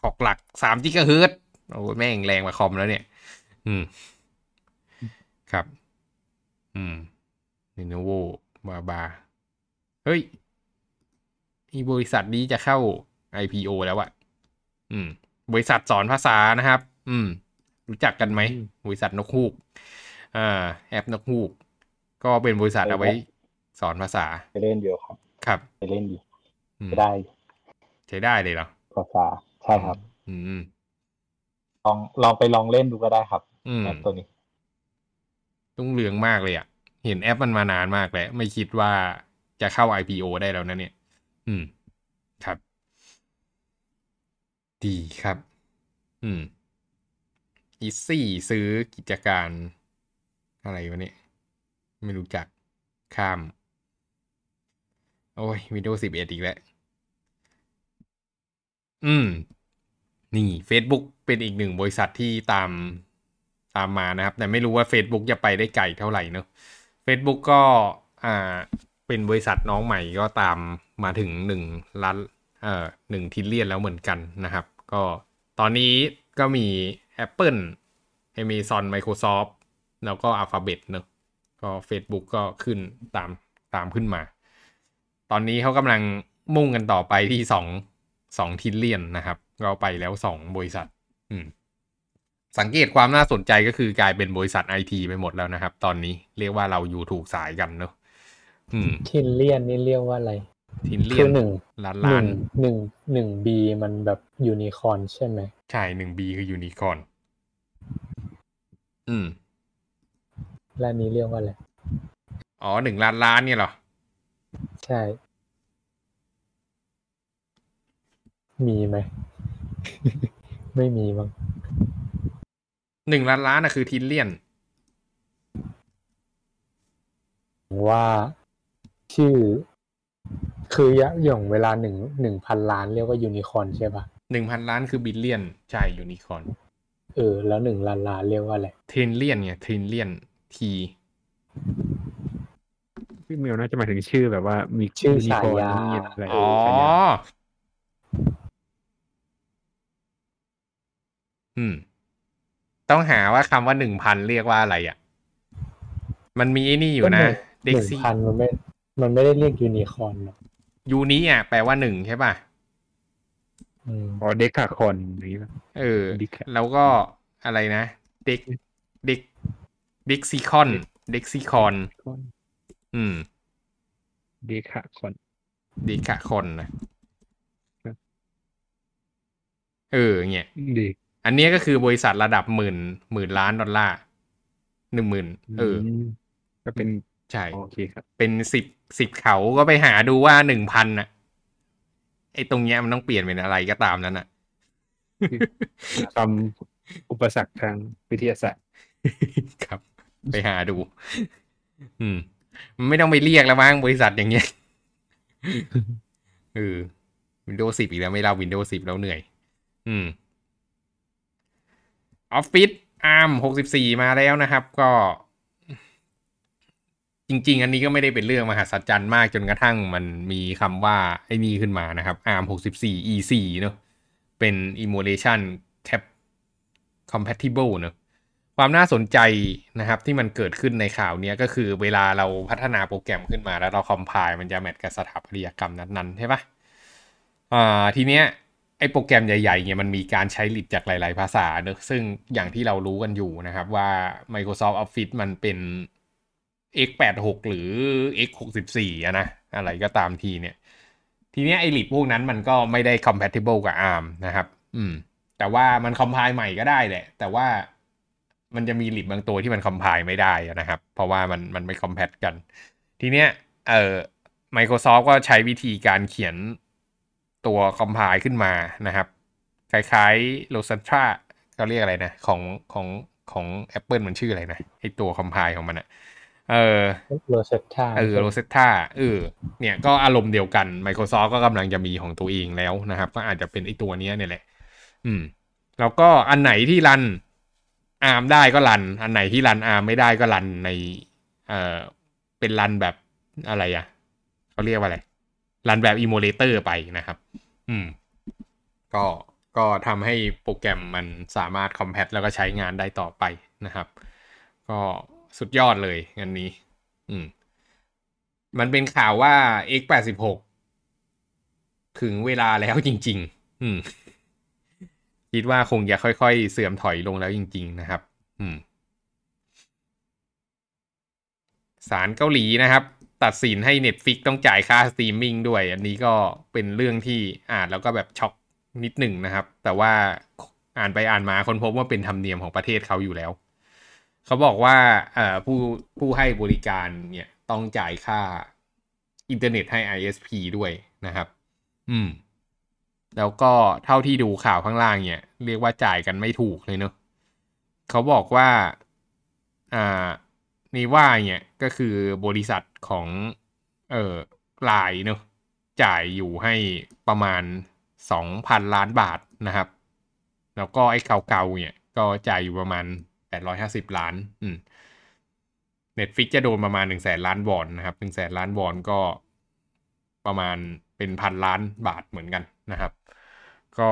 ขอกหลัก3 g h z โอ้ยแม่งแรงกว่าคอมแล้วเนี่ย อืม ครับ อืม Lenovo บาบา เฮ้ยอีบริษัทนี้จะเข้า IPO แล้วอะอืม บริษัทสอนภาษานะครับ อืม รู้จักกันไหม บริษัทนกฮูก อ่า แอปนกฮูก ก็เป็นบริษัทเอาไว้สอนภาษาไปเล่นอยู่ครับ ครับไปเล่นอยู่อืมไปได้อยู่ใช้ได้เลยเหรอภาษา ใช่ครับ อืม ลองลองไปลองเล่นดูก็ได้ครับอืมแอปตัวนี้ต้องเรืองมากเลยอะ่ะ เห็นแอปมันมานานมากแล้ว ไม่คิดว่าจะเข้า IPO ได้แล้วนะเนี่ย อืม ครับ ดีครับ อืมอีซี่ซื้อกิจการ อะไรวะเนี่ย ไม่รู้จัก ข้าม โอ้ย Windows 11 อีกแล้ว อืม นี่ Facebook เป็นอีกหนึ่งบริษัทที่ตามตามมานะครับ แต่ไม่รู้ว่า Facebook จะไปได้ไกลเท่าไหร่เนอะ Facebook ก็อ่าเป็นบริษัทน้องใหม่ก็ตามมาถึงหนึ่งล้านเอ่อหนึ่งทิลเลียนแล้วเหมือนกันนะครับ ก็ตอนนี้ก็มี Apple Amazon Microsoft แล้วก็ Alphabet เนอะก็ Facebook ก็ขึ้นตามตามขึ้นมา ตอนนี้เขากำลังมุ่งกันต่อไปที่สองสองทิลเลียนนะครับ ก็ไปแล้วสองบริษัท สังเกตความน่าสนใจก็คือกลายเป็นบริษัทไอทีไปหมดแล้วนะครับ ตอนนี้เรียกว่าเราอยู่ถูกสายกันเนอะอืมทินเลียนนี่เรียกว่าอะไร ทิลเลีคืยอนหนึ่งล้านหล้านึ่นงหนึ่งหนึ่งบีมันแบบยูนิคอร์นใช่ไหมใช่หนึ่งบีคือยูนิคอร์นอืมและอันนี้เรียกว่าอะไรอ๋อหนึ่งล้านล้านเนี่ยเหรอ ใช่ มีไหม ไม่มีมั้งหนึ่งล้านล้านนะคือ trillion ว่าชื่อ คืออย่างเวลาหนึ่งหนึ่งพันล้านเรียกว่ายูนิคอร์นใช่ปะหนึ่งพันล้านคือ billion ใช่ยูนิคอร์นเออ แล้วหนึ่งล้านล้านเรียกว่าอะไร trillion เนี่ย trillionทีพี่เมลน่าจะหมายถึงชื่อแบบว่ามีชื่อมีฉายาคนนี่อะไรอ๋ อฉายาอืม ต้องหาว่าคำว่าหนึ่งพันเรียกว่าอะไรอะ มันมีไอ้นี่อยู่นะหเด็กนึ่งซี่พันมันไม่ มันไม่ได้เรียกยูนิคอร์นหรอกยูนี้อะแปลว่าหนึ่งใช่ป่ะอืมอ๋อเด็กขาคอนอย่างนี้ป่ะเออดิคแล้วก็อะไรนะเด็กเด็กเด็กซีคอนเด็กซีคอน อืมเด็กขาคอนเด็กะคอนนะเออเนี่ยเด็ก อันเนี้ยก็คือบริษัทระดับหมื่นหมื่นล้านดอลลาร์หนึ่งหมื่นเออมก็เป็นใช่โอเคครับ เป็นสิบสิบเขาก็ไปหาดูว่าหนึ่งพันน่ะไอ้ตรงเนี้ยมันต้องเปลี่ยนเป็นอะไรก็ตามนั้นน่ะคำอุปสรรคทางวิทยาศาสตร์ครับ ไปหาดู อืม มันไม่ต้องไปเรียกแล้วมั้งบริษัทอย่างเงี้ยเออ Windows 10อีกแล้วไม่เล่า Windows 10แล้วเหนื่อย อืม Office ARM 64มาแล้วนะครับ ก็ จริง ๆ อันนี้ก็ไม่ได้เป็นเรื่องมหัศจรรย์มากจนกระทั่งมันมีคำว่าไอ้นี่ขึ้นมานะครับ ARM 64 E4 เนอะเป็น emulation cap compatible เนอะความน่าสนใจนะครับที่มันเกิดขึ้นในข่าวเนี้ยก็คือเวลาเราพัฒนาโปรแกรมขึ้นมาแล้วเราคอมไพล์มันจะแมทกับสถาปัตยกรรมนั้นๆใช่ปะอ่าทีเนี้ย ไอโปรแกรมใหญ่ๆเนี่ยมันมีการใช้ลิดจากหลายๆภาษาเนอะซึ่งอย่างที่เรารู้กันอยู่นะครับว่า Microsoft Office มันเป็น x86 หรือ x64 อะนะอะไรก็ตามทีเนี่ย ทีเนี้ยไอลิดพวกนั้นมันก็ไม่ได้ compatible กับ ARM นะครับ อืม แต่ว่ามันคอมไพล์ใหม่ก็ได้แหละ แต่ว่ามันจะมีลิดบางตัวที่มันคอมไพล์ไม่ได้นะครับ เพราะว่ามันมันไม่คอมแพตกัน ทีเนี้ยเอ่อ Microsoft ก็ใช้วิธีการเขียน ตัวคอมไพล์ขึ้นมานะครับ คล้ายๆ r o s a t r a เขาเรียกอะไรนะของของของ Apple มันชื่ออะไรนะไอตัว compile ของมันอะเออโรเซตตาเออโรเซตตาเออเนี่ยก็อารมณ์เดียวกัน Microsoft ก็กำลังจะมีของตัวเองแล้วนะครับ ก็อาจจะเป็นไอตัวเนี้ยเนี่ยแหละ อืม แล้วก็อันไหนที่ run ARM ได้ก็ run อันไหนที่ run ARM ไม่ได้ก็ run ใน เอ่อเป็น run แบบอะไรอะเขาเรียกว่าอะไร run แบบ emulator ไปนะครับ อืม ก็ก็ทำให้โปรแกรมมันสามารถ compat แล้วก็ใช้งานได้ต่อไปนะครับ ก็สุดยอดเลยอันนี้ อืม มันเป็นข่าวว่า x86 ถึงเวลาแล้วจริง ๆ อืม คิดว่าคงจะค่อยๆ เสื่อมถอยลงแล้วจริง ๆ นะครับ อืมศาลเกาหลีนะครับ ตัดสินให้ Netflix ต้องจ่ายค่าสตรีมมิ่งด้วย อันนี้ก็เป็นเรื่องที่อ่านแล้วก็แบบช็อกนิดหนึ่งนะครับ แต่ว่าอ่านไปอ่านมาคนพบว่าเป็นธรรมเนียมของประเทศเขาอยู่แล้ว เขาบอกว่าผู้ผู้ให้บริการเนี่ยต้องจ่ายค่าอินเทอร์เน็ตให้ ISP ด้วยนะครับ อืม แล้วก็เท่าที่ดูข่าวข้างล่างเนี่ย เรียกว่าจ่ายกันไม่ถูกเลยเนอะเขาบอกว่า อ่า นี่ว่าเนี่ยก็คือบริษัทของเอ่อลายเนอะจ่ายอยู่ให้ประมาณสองพันล้านบาทนะครับ แล้วก็ไอ้เก่าๆเนี่ยก็จ่ายอยู่ประมาณแปดร้อยห้าสิบล้านอืม Netflix จะโดนประมาณหนึ่งแสนล้านวอนนะครับหนึ่งแสนล้านวอนก็ประมาณเป็นพันล้านบาทเหมือนกันนะครับ ก็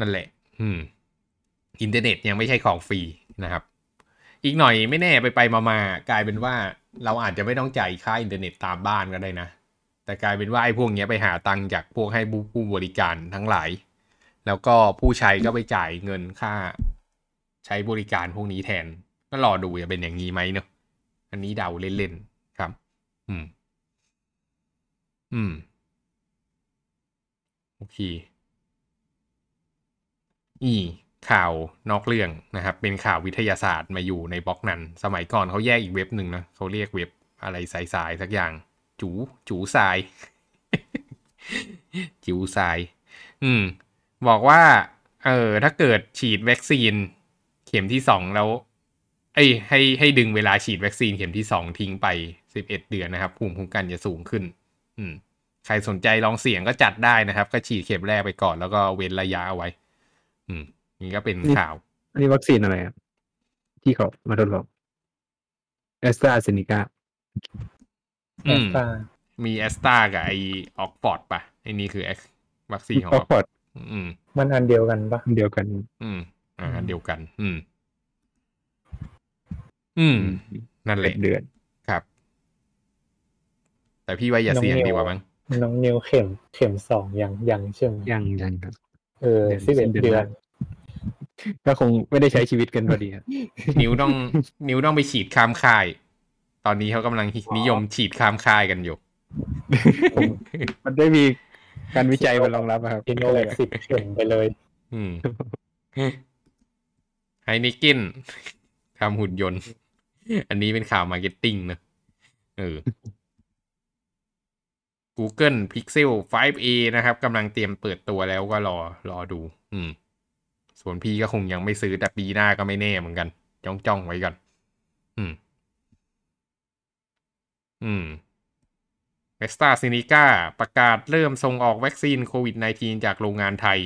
นั่นแหละ อืม อินเทอร์เน็ตยังไม่ใช่ของฟรีนะครับ อีกหน่อยไม่แน่ไปไปมามากลายเป็นว่าเราอาจจะไม่ต้องจ่ายค่าอินเทอร์เน็ตตามบ้านก็ได้นะ แต่กลายเป็นว่าไอ้พวกเนี้ยไปหาตังค์จากพวกให้ผู้บริการทั้งหลาย แล้วก็ผู้ใช้ก็ไปจ่ายเงินค่า ใช้บริการพวกนี้แทน ก็รอดูจะเป็นอย่างนี้ไหมเนอะอันนี้เดาเล่นๆครับ อืม อืม โอเค อี ข่าวนอกเรื่องนะครับ เป็นข่าววิทยาศาสตร์มาอยู่ในบล็อกนั้น สมัยก่อนเขาแยกอีกเว็บหนึ่งนะเขาเรียกเว็บอะไรสายสายๆสักอย่าง จูจูทราย จิวทราย อืม บอกว่า เออถ้าเกิดฉีดวัคซีน เข็มที่สองแล้วเอ้ให้ให้ดึงเวลาฉีดวัคซีนเข็มที่สองทิ้งไปสิบเอ็ดเดือนนะครับภูมิคุ้มกันจะสูงขึ้น อืม ใครสนใจลองเสี่ยงก็จัดได้นะครับ ก็ฉีดเข็มแรกไปก่อนแล้วก็เว้นระยะเอาไว้ อืม นี่ก็เป็นข่าวอันนี้วัคซีนอะไรครับที่เขามาทดลองแอสตราเซเนกาอืมตามี Astra กับไอออกฟอร์ดปะไอนี่คือ X วัคซีนของออกฟอร์ดอืม มันอันเดียวกันปะเดียวกัน อืมอ่าอันเดียวกัน อืม อืม นั่นแหเป็ละนเดือนครับ แต่พี่ว่าอย่าเสี่ยงดีกว่ามั้งน้องนิวเข็มเข็มสองยังยังใช่ไหมยังยังครับ เออเดือนสิบเอ็ดสิ้นเดือนเดือน ก็คงไม่ได้ใช้ชีวิตกันพอดีครับนิ้วต้องนิ้วต้องไปฉีดข้ามค่าย ตอนนี้เขากำลังนิยมฉีดข้ามค่ายกันอยู่ มันได้มีการวิจัยมารองรับอะครับอินโนเวสิบเข็มไปเลย อืมHeineken ทำหุ่นยนต์ อันนี้เป็นข่าว marketing นะเออ Google Pixel 5a นะครับกำลังเตรียมเปิดตัวแล้วก็รอรอดู อืม ส่วนพี่ก็คงยังไม่ซื้อแต่ปีหน้าก็ไม่แน่เหมือนกัน จ้องจ้องๆไว้ก่อน อืม อืมเ s สตาซินิก้าประกาศเริ่มส่งออกวัคซีนโควิด -19 จากโรงงานไทย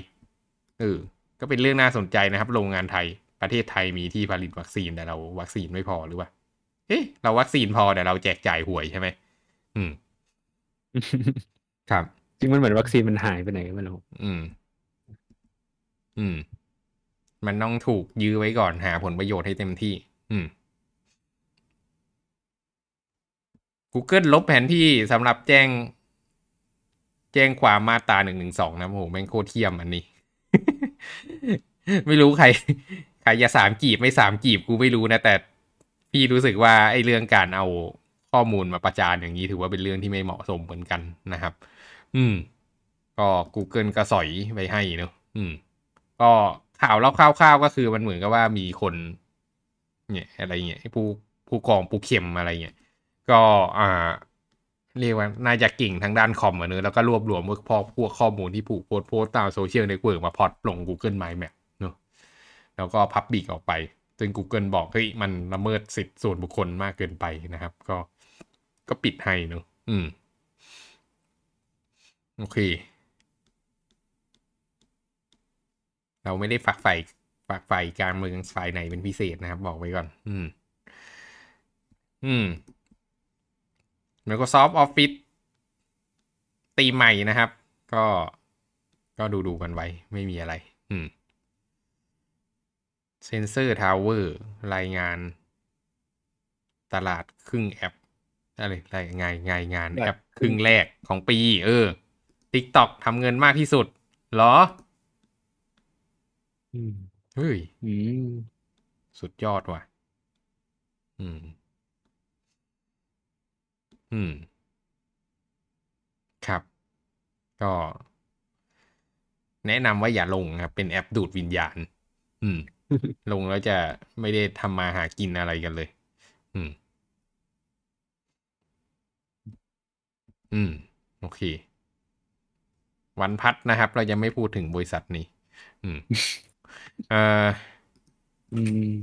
เออก็เป็นเรื่องน่าสนใจนะครับ โรงงานไทย ประเทศไทยมีที่ผลิตวัคซีนแต่เราวัคซีนไม่พอหรือว่าเอ๊ะเราวัคซีนพอแต่เราแจกจ่ายหวยใช่ไหมอืม ครับ จริงมันเหมือนวัคซีนมันหายไปไหนก็ไม่รู้อืม อืม มันต้องถูกยื้อไว้ก่อนหาผลประโยชน์ให้เต็มที่ อืม Google ลบแผนที่สำหรับแจ้ง แจ้งความมาตราหนึ่งหนึ่งสองนะโอ้โหแม่งโคตรเทียมอันนี้ ไม่รู้ใคร ใครจะสามกีบไม่สามกีบกูไม่รู้นะ แต่พี่รู้สึกว่าไอ้เรื่องการเอาข้อมูลมาประจานอย่างนี้ถือว่าเป็นเรื่องที่ไม่เหมาะสมเหมือนกันนะครับ อืม ก็ Google ก็สอยไปให้เนอะอืม ก็ ข่าวเล่าคร่าวๆก็คือมันเหมือนกับว่ามีคน เนี่ย อะไรเงี้ยผู้ผู้กองผู้เข็มอะไรเงี้ยก็อ่าเรียกว่าน่าจะเก่งทางด้านคอมอะเนอะแล้วก็รวบรวมพวกพอพวกข้อมูลที่ผูกโพสต์โพสต์ตาม social network มาพอดลง Google My Map เนอะแล้วก็ public ออกไปซึ่ง Google บอกเฮ้ยมันละเมิดสิทธิส่วนบุคคลมากเกินไปนะครับ ก็ก็ปิดให้เนอะอืม โอเค เราไม่ได้ฝักใฝ่ฝักใฝ่การเมืองฝ่ายไหนเป็นพิเศษนะครับ บอกไว้ก่อน อืม อืม Microsoft Office ตีใหม่นะครับ ก็ก็ดูดูกันไว้ ไม่มีอะไร อืม Sensor Tower รายงาน ตลาดครึ่งแอปอะไรรายงานงานงานแอปครึ่งแรกของปี เออ TikTok ทำเงินมากที่สุด เหรอ อืมเฮ้ยอืมสุดยอดว่ะ อืม อืม ครับ ก็ แนะนำว่าอย่าลงครับ เป็นแอปดูดวิญญาณ อืม ลงแล้วจะไม่ได้ทำมาหากินอะไรกันเลย อืม อืม โอเค วันพัดนะครับ เราจะไม่พูดถึงบริษัทนี้ อืม อ่ออืม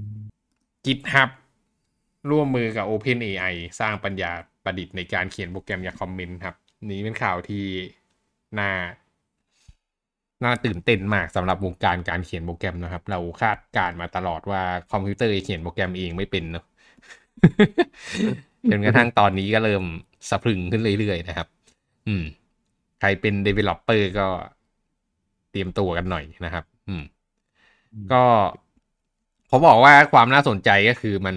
GitHub ร่วมมือกับ OpenAI สร้างปัญญาประดิษฐ์ในการเขียนโปรแกรมอยาคอมเมนต์ครับ นี้เป็นข่าวที่น่าน่าตื่นเต้นมากสำหรับวงการการเขียนโปรแกรมนะครับ เราคาดการณ์มาตลอดว่าคอมพิวเตอร์เขียนโปรแกรมเองไม่เป็นเนอะจนกระทั่งตอนนี้ก็เริ่มสะพรึงขึ้นเรื่อยๆนะครับ อืม ใครเป็น developer ก็เตรียมตัวกันหน่อยนะครับ อืม ก็ผมบอกว่าความน่าสนใจก็คือมัน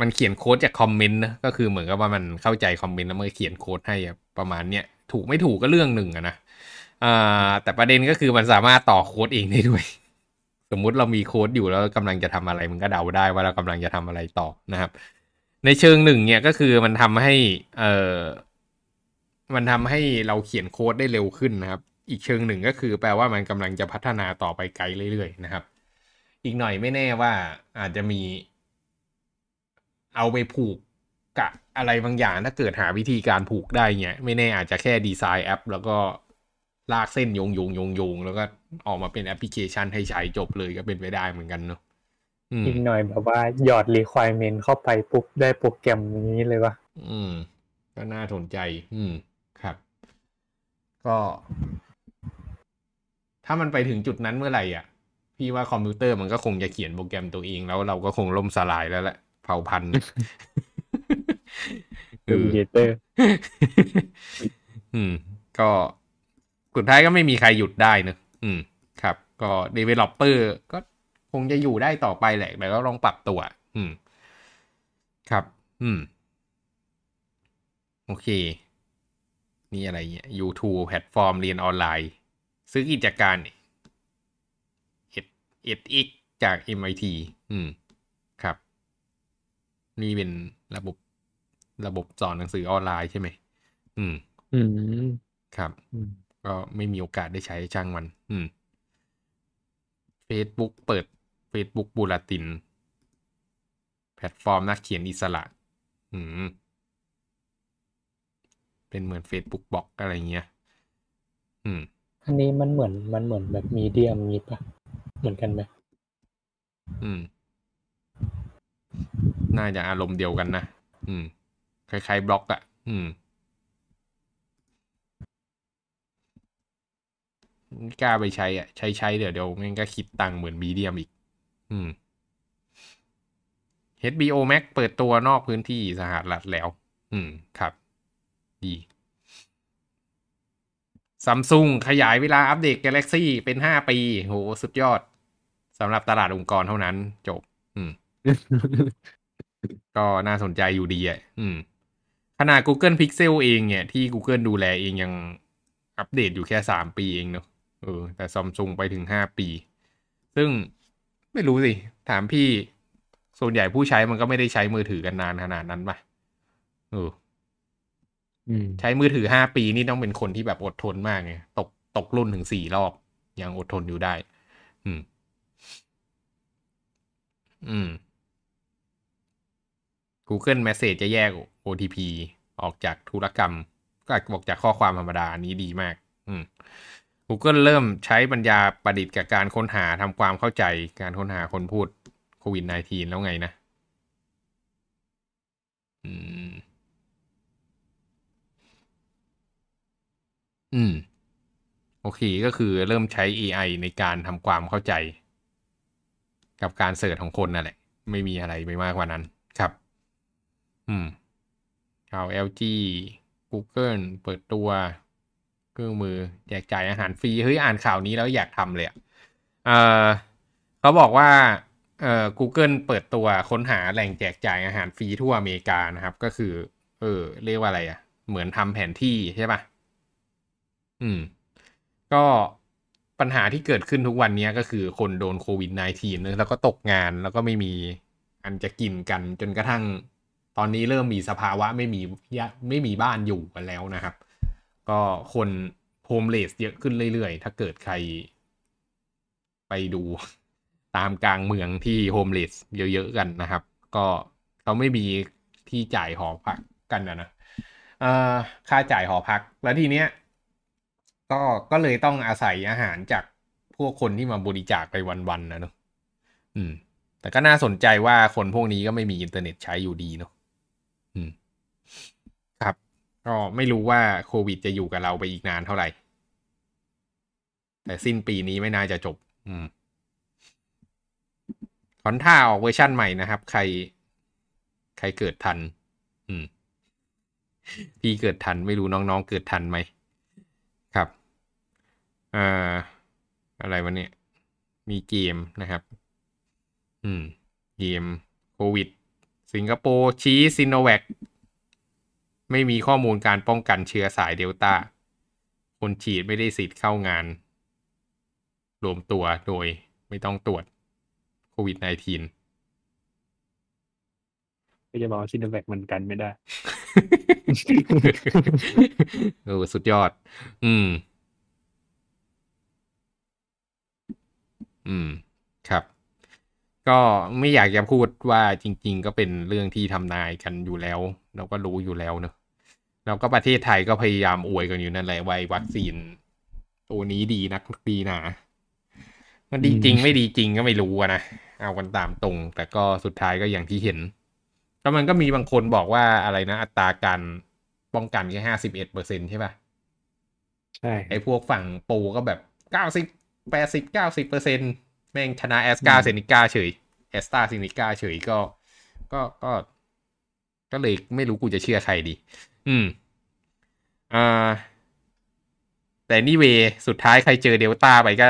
มันเขียนโค้ดจากคอมเมนต์นะก็คือเหมือนกับว่ามันเข้าใจคอมเมนต์แล้วมันเขียนโค้ดให้ประมาณเนี้ยถูกไม่ถูกก็เรื่องหนึ่งอะนะอ่าแต่ประเด็นก็คือมันสามารถต่อโค้ดเองได้ด้วย สมมุติเรามีโค้ดอยู่แล้วกำลังจะทำอะไรมันก็เดาได้ว่าเรากำลังจะทำอะไรต่อนะครับ ในเชิงหนึ่งเนี่ยก็คือมันทำให้เอ่อมันทำให้เราเขียนโค้ดได้เร็วขึ้นนะครับ อีกเชิงหนึ่งก็คือ แปลว่ามันกำลังจะพัฒนาต่อไปไกลเรื่อยๆนะครับ อีกหน่อยไม่แน่ว่าอาจจะมี เอาไปผูกกะอะไรบางอย่างถ้าเกิดหาวิธีการผูกได้เนี่ยไม่แน่อาจจะแค่ดีไซน์แอป แล้วก็ลากเส้นโยงโยงโยงโยงแล้วก็ออกมาเป็นแอปพลิเคชันให้ใช้จบเลยก็เป็นไปได้เหมือนกันเนาะอืมอีกหน่อยแบบว่าหยอด requirement เข้าไปปุ๊บได้โปรแกรมอย่างนี้เลยวะอืม ก็น่าสนใจ อืม ครับ ก็ ถ้ามันไปถึงจุดนั้นเมื่อไหร่อะ พี่ว่าคอมพิวเตอร์มันก็คงจะเขียนโปรแกรมตัวเอง แล้วเราก็คงล่มสลายแล้วแหละเผ่าพันธุ์เออเดเตอร์ อืม ก็สุดท้ายก็ไม่มีใครหยุดได้เนอะอืม ครับ ก็ developer ก็คงจะอยู่ได้ต่อไปแหละแต่ก็ลองปรับตัว อืม ครับ อืม โอเค นี่อะไรเนี่ย YouTube แพลตฟอร์มเรียนออนไลน์ ซื้อกิจการเอ็ดเอ็ดอีกจาก MIT อืม ครับ นี่เป็นระบบระบบสอนหนังสือออนไลน์ใช่ไหม อืม อืม ครับอืมก็ไม่มีโอกาสได้ใช้ช่างมัน อืม Facebook เปิด Facebook บูลาติน แพลตฟอร์มนักเขียนอิสระ อืม เป็นเหมือน Facebook บล็อกอะไรเงี้ย อืม อันนี้มันเหมือนมันเหมือนแบบมีเดียมนี้ปะเหมือนกันไหมอืม น่าจะอารมณ์เดียวกันนะอืมคล้ายๆบล็อกอะอืมกล้าไปใช้อะ ใช้ใช้เดี๋ยวเดี๋ยวม่งก็คิดตังค์เหมือนมีเดียมอีก อืม HBO Max เปิดตัวนอกพื้นที่สหรัฐแล้ว อืม ครับ ดี ซัมซุงขยายเวลาอัปเดต Galaxy เป็นห้าปีโหสุดยอดสำหรับตลาดองค์กรเท่านั้น จบ อืม ก็น่าสนใจอยู่ดีอะอืม ขนาด Google Pixel เองเนี่ยที่ Google ดูแลเองยังอัปเดตอยู่แค่สามปีเองเนอะเออ แต่ซัมซุงไปถึงห้าปี ซึ่งไม่รู้สิ ถามพี่ส่วนใหญ่ผู้ใช้มันก็ไม่ได้ใช้มือถือกันนานขนาดนั้นปะเอออืม ใช้มือถือห้าปีนี่ต้องเป็นคนที่แบบอดทนมากไงตกตกรุ่นถึงสี่รอบ ยังอดทนอยู่ได้ อืม อืม Google Message จะแยก OTP ออกจากธุรกรรม ก็ออกจากข้อความธรรมดาอันนี้ดีมาก อืม Google เริ่มใช้ปัญญาประดิษฐ์กับการค้นหาทำความเข้าใจการค้นหาคนพูดโควิด -19 แล้วไงนะ อืม อืม โอเคก็คือเริ่มใช้ AI ในการทำความเข้าใจ กับการเสิร์ชของคนนั่นแหละ ไม่มีอะไรไปมากกว่านั้นครับ อืมข่าว LG Google เปิดตัวเครื่องมือแจกจ่ายอาหารฟรี เฮ้ย อ่านข่าวนี้แล้วอยากทำเลยอะเออเขาบอกว่าเอ่อ Google เปิดตัวค้นหาแหล่งแจกจ่ายอาหารฟรีทั่วอเมริกานะครับ ก็คือ เออ เรียกว่าอะไรอะ เหมือนทำแผนที่ใช่ปะ อืม ก็ปัญหาที่เกิดขึ้นทุกวันนี้ก็คือคนโดนโควิด -19 แล้วก็ตกงานแล้วก็ไม่มีอันจะกินกันจนกระทั่งตอนนี้เริ่มมีสภาวะไม่มีไม่มีบ้านอยู่กันแล้วนะครับ ก็คน homeless เยอะขึ้นเรื่อยๆ ถ้าเกิดใคร ไปดูตามกลางเมืองที่ homeless เยอะๆกันนะครับ ก็เขาไม่มีที่จ่ายหอพักกันนะนะค่าจ่ายหอพักแล้วทีเนี้ย ก็ก็เลยต้องอาศัยอาหารจากพวกคนที่มาบริจาคไปวันๆนะเนอะอืม แต่ก็น่าสนใจว่าคนพวกนี้ก็ไม่มีอินเทอร์เน็ตใช้อยู่ดีเนอะอืม ครับ ก็ไม่รู้ว่าโควิดจะอยู่กับเราไปอีกนานเท่าไหร่ แต่สิ้นปีนี้ไม่น่าจะจบ อืมคอนท่าออกเวอร์ชั่นใหม่นะครับ ใคร ใครเกิดทัน อืม พี่เกิดทันไม่รู้น้องๆเกิดทันไหม อ่า อะไรวะเนี่ย มีเกมนะครับ อืม เกมโควิด สิงคโปร์ชี้ซิโนแวคไม่มีข้อมูลการป้องกันเชื้อสายเดลต้า คนฉีดไม่ได้สิทธิ์เข้างาน รวมตัวโดยไม่ต้องตรวจโควิด -19 ก็จะบอกว่าซินแวคมันกันไม่ได้ เออ สุดยอด อืม อืมครับ ก็ไม่อยากจะพูดว่าจริง ๆ ก็เป็นเรื่องที่ทำนายกันอยู่แล้ว เราก็รู้อยู่แล้วเนอะแล้วก็ประเทศไทยก็พยายามอวยกันอยู่นั่นแหละว่าวัคซีนตัวนี้ดีนักดีหนามันดีจริงไม่ดีจริงก็ไม่รู้อะนะเอากันตามตรง แต่ก็สุดท้ายก็อย่างที่เห็นแล้วมันก็มีบางคนบอกว่าอะไรนะ อัตราการป้องกันแค่ห้าสิบเอ็ดเปอร์เซ็นต์ใช่ป่ะใช่ไอ้พวกฝั่ง pro ก็แบบเก้าสิบ แปดสิบเก้าสิบเปอร์เซ็นต์แม่งชนะแอสกาเซนิกาเฉยแอสตาเซนิกาเฉยก็ ก็ก็ ก็เลยไม่รู้กูจะเชื่อใครดี อืมอ่าแต่นี่เวสุดท้ายใครเจอเดลต้าไปก็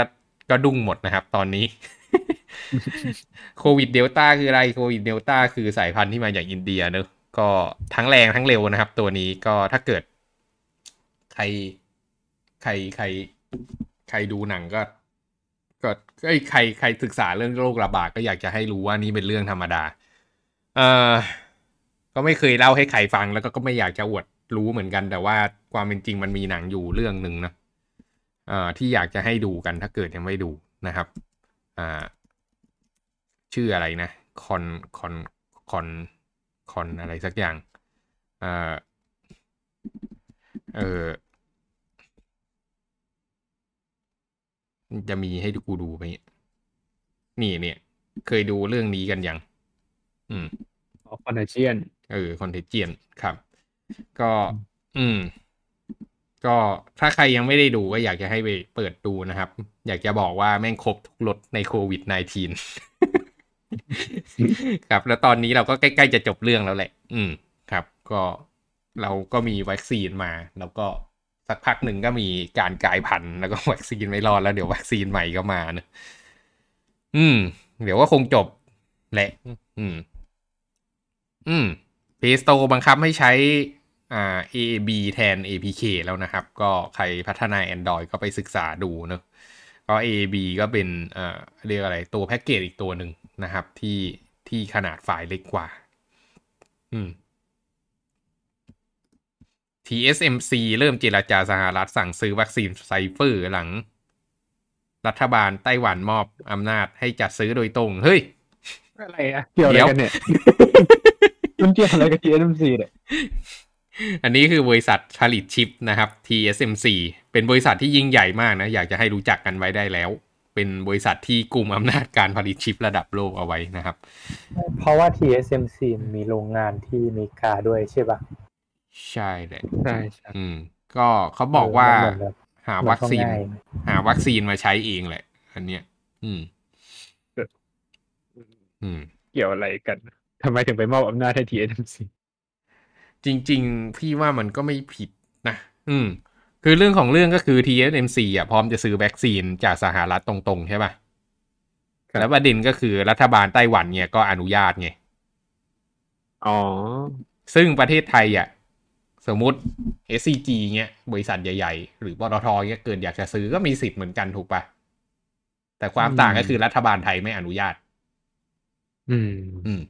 ก็ดุ้งหมดนะครับ ตอนนี้ โควิดเดลต้าคืออะไรโควิดเดลต้าคือสายพันธุ์ที่มาจากอินเดียเนอะก็ทั้งแรงทั้งเร็วนะครับ ตัวนี้ก็ถ้าเกิด ใคร ใครใคร ใครดูหนังก็ ก็ไอ้ใครใครศึกษาเรื่องโรคระบาดก็อยากจะให้รู้ว่านี่เป็นเรื่องธรรมดา เอ่อก็ไม่เคยเล่าให้ใครฟังแล้วก็ก็ไม่อยากจะอวดรู้เหมือนกัน แต่ว่าความเป็นจริงมันมีหนังอยู่เรื่องหนึ่งนะเอ่อที่อยากจะให้ดูกันถ้าเกิดยังไม่ดูนะครับอ่าชื่ออะไรนะคอนคอนคอนคอนอะไรสักอย่างเอ่อเออ จะมีให้กูดูไหมนี่เนี่ย เคยดูเรื่องนี้กันยัง อืมออฟคอนเชียนเออคอนเทเจียนครับ ก็ อืม ก็ถ้าใครยังไม่ได้ดูก็อยากจะให้ไปเปิดดูนะครับ อยากจะบอกว่าแม่งครบทุกรสในโควิด -19 ครับ แล้วตอนนี้เราก็ใกล้ๆจะจบเรื่องแล้วแหละ อืม ครับ ก็เราก็มีวัคซีนมา แล้วก็ สักพักหนึ่งก็มีการกลายพันธุ์แล้วก็วัคซีนไม่รอดแล้วเดี๋ยววัคซีนใหม่ก็มาเนอะอืม เดี๋ยวก็คงจบแหละ อืม อืม Play Store บังคับให้ใช้อ่า AAB แทน APK แล้วนะครับ ก็ใครพัฒนา Android ก็ไปศึกษาดูเนอะก็ AAB ก็เป็นเอ่อเรียกอะไรตัวแพ็กเกจอีกตัวหนึ่งนะครับ ที่ที่ขนาดไฟล์เล็กกว่า อืม TSMC เริ่มเจราจาสหรัฐสั่งซื้อวัคซีนไซเฟอร์หลัง รัฐบาลไต้หวันมอบอำนาจให้จัดซื้อโดยตรง เฮ้ย อะไรอะเกี่ยวอะไรเดี๋ยวกันเนี่ยมันเกี่ยวอะไรกับ TSMC เนี่ยอันนี้คือบริษัทผลิตชิปนะครับ TSMC เป็นบริษัทที่ยิ่งใหญ่มากนะ อยากจะให้รู้จักกันไว้ได้แล้ว เป็นบริษัทที่กลุ่มอำนาจการผลิตชิประดับโลกเอาไว้นะครับ เพราะว่า TSMC มีโรงงานที่อเมริกาด้วยใช่ปะ ใช่เลยใช่ใช่อืม ก็เขาบอกว่าเหมือนแบบหาวัคซีนมันก็ง่ายหาวัคซีนมาใช้เองแหละ อันเนี้ย อืม อืม เกี่ยวอะไรกันทำไมถึงไปมอบอำนาจให้ TSMC จริง ๆ พี่ว่ามันก็ไม่ผิดนะ อืม คือเรื่องของเรื่องก็คือ TSMC อะพร้อมจะซื้อวัคซีนจากสหรัฐตรงๆ ใช่ป่ะครับแล้วประเด็นก็คือรัฐบาลไต้หวันเนี่ยก็อนุญาตไง อ๋อ ซึ่งประเทศไทยอะ สมมุติ SCG เงี้ย บริษัทใหญ่ ๆ หรือปตทเงี้ยเกิดอยากจะซื้อก็มีสิทธิ์เหมือนกันถูกปะแต่ความต่างก็คือรัฐบาลไทยไม่อนุญาต อืม อืม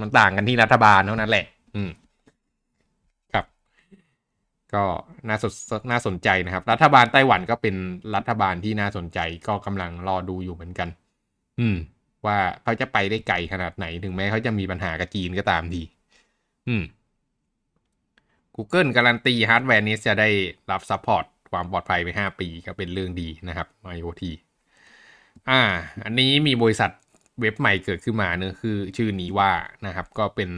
มันต่างกันที่รัฐบาลเท่านั้นแหละ อืม ครับ ก็น่าสนน่าสนใจนะครับ รัฐบาลไต้หวันก็เป็นรัฐบาลที่น่าสนใจก็กำลังรอดูอยู่เหมือนกัน อืม ว่าเขาจะไปได้ไกลขนาดไหนถึงแม้เขาจะมีปัญหากับจีนก็ตามทีอืม Google การันตีฮาร์ดแวร์นี้จะได้รับ support ความปลอดภัยไป 5 ปีก็เป็นเรื่องดีนะครับ IoT อ่า อันนี้มีบริษัทเว็บใหม่เกิดขึ้นมาเนื้อคือชื่อ Neeva นะครับ ก็เป็น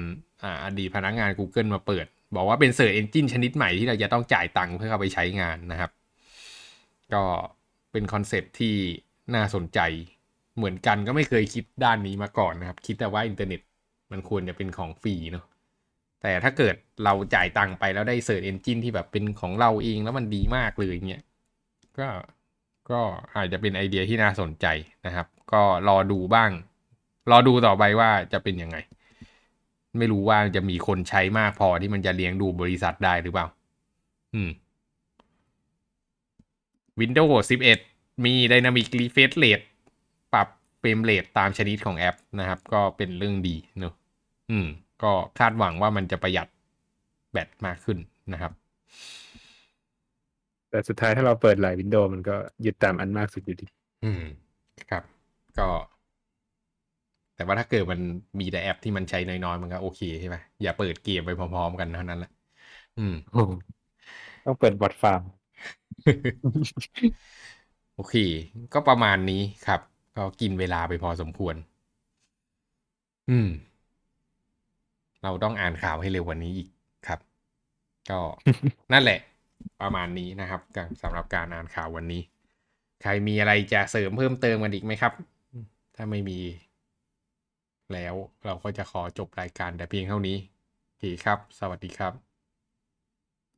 อ่าอดีตพนักงาน Google มาเปิด บอกว่าเป็น search engine ชนิดใหม่ที่เราจะต้องจ่ายตังค์เพื่อเข้าไปใช้งานนะครับ ก็เป็น concept ที่น่าสนใจเหมือนกันก็ไม่เคยคิดด้านนี้มาก่อนนะครับ คิดแต่ว่าอินเทอร์เน็ตมันควรจะเป็นของฟรีเนาะ แต่ถ้าเกิดเราจ่ายตังค์ไปแล้วได้ search engine ที่แบบเป็นของเราเองแล้วมันดีมากเลยเงี้ยก็ก็อาจจะเป็นไอเดียที่น่าสนใจนะครับ ก็รอดูบ้าง รอดูต่อไปว่าจะเป็นยังไง ไม่รู้ว่าจะมีคนใช้มากพอที่มันจะเลี้ยงดูบริษัทได้หรือเปล่า อืม Windows 11 มี Dynamic Refresh Rate ปรับเฟรมเรทตามชนิดของแอปนะครับ ก็เป็นเรื่องดีเนอะอืม ก็คาดหวังว่ามันจะประหยัดแบตมากขึ้นนะครับ แต่สุดท้ายถ้าเราเปิดหลายวินโดว์มันก็ยึดตามอันมากสุดอยู่ดี อืม ครับ ก็ แต่ว่าถ้าเกิดมันมีแต่แอปที่มันใช้น้อยๆ มันก็โอเคใช่ไหมอย่าเปิดเกมไปพร้อมๆกันเท่านั้นแหละ อืมต้องเปิดบอทฟาร์ม โอเค ก็ประมาณนี้ครับ ก็กินเวลาไปพอสมควร อืม เราต้องอ่านข่าวให้เร็วกวันนี้อีกครับ ก็นั่นแหละ ประมาณนี้นะครับกับสำหรับการอ่านข่าววันนี้ ใครมีอะไรจะเสริมเพิ่มเติมกันอีกไหมครับ ถ้าไม่มี แล้วเราก็จะขอจบรายการแต่เพียงเท่านี้โอเคครับ สวัสดีครับ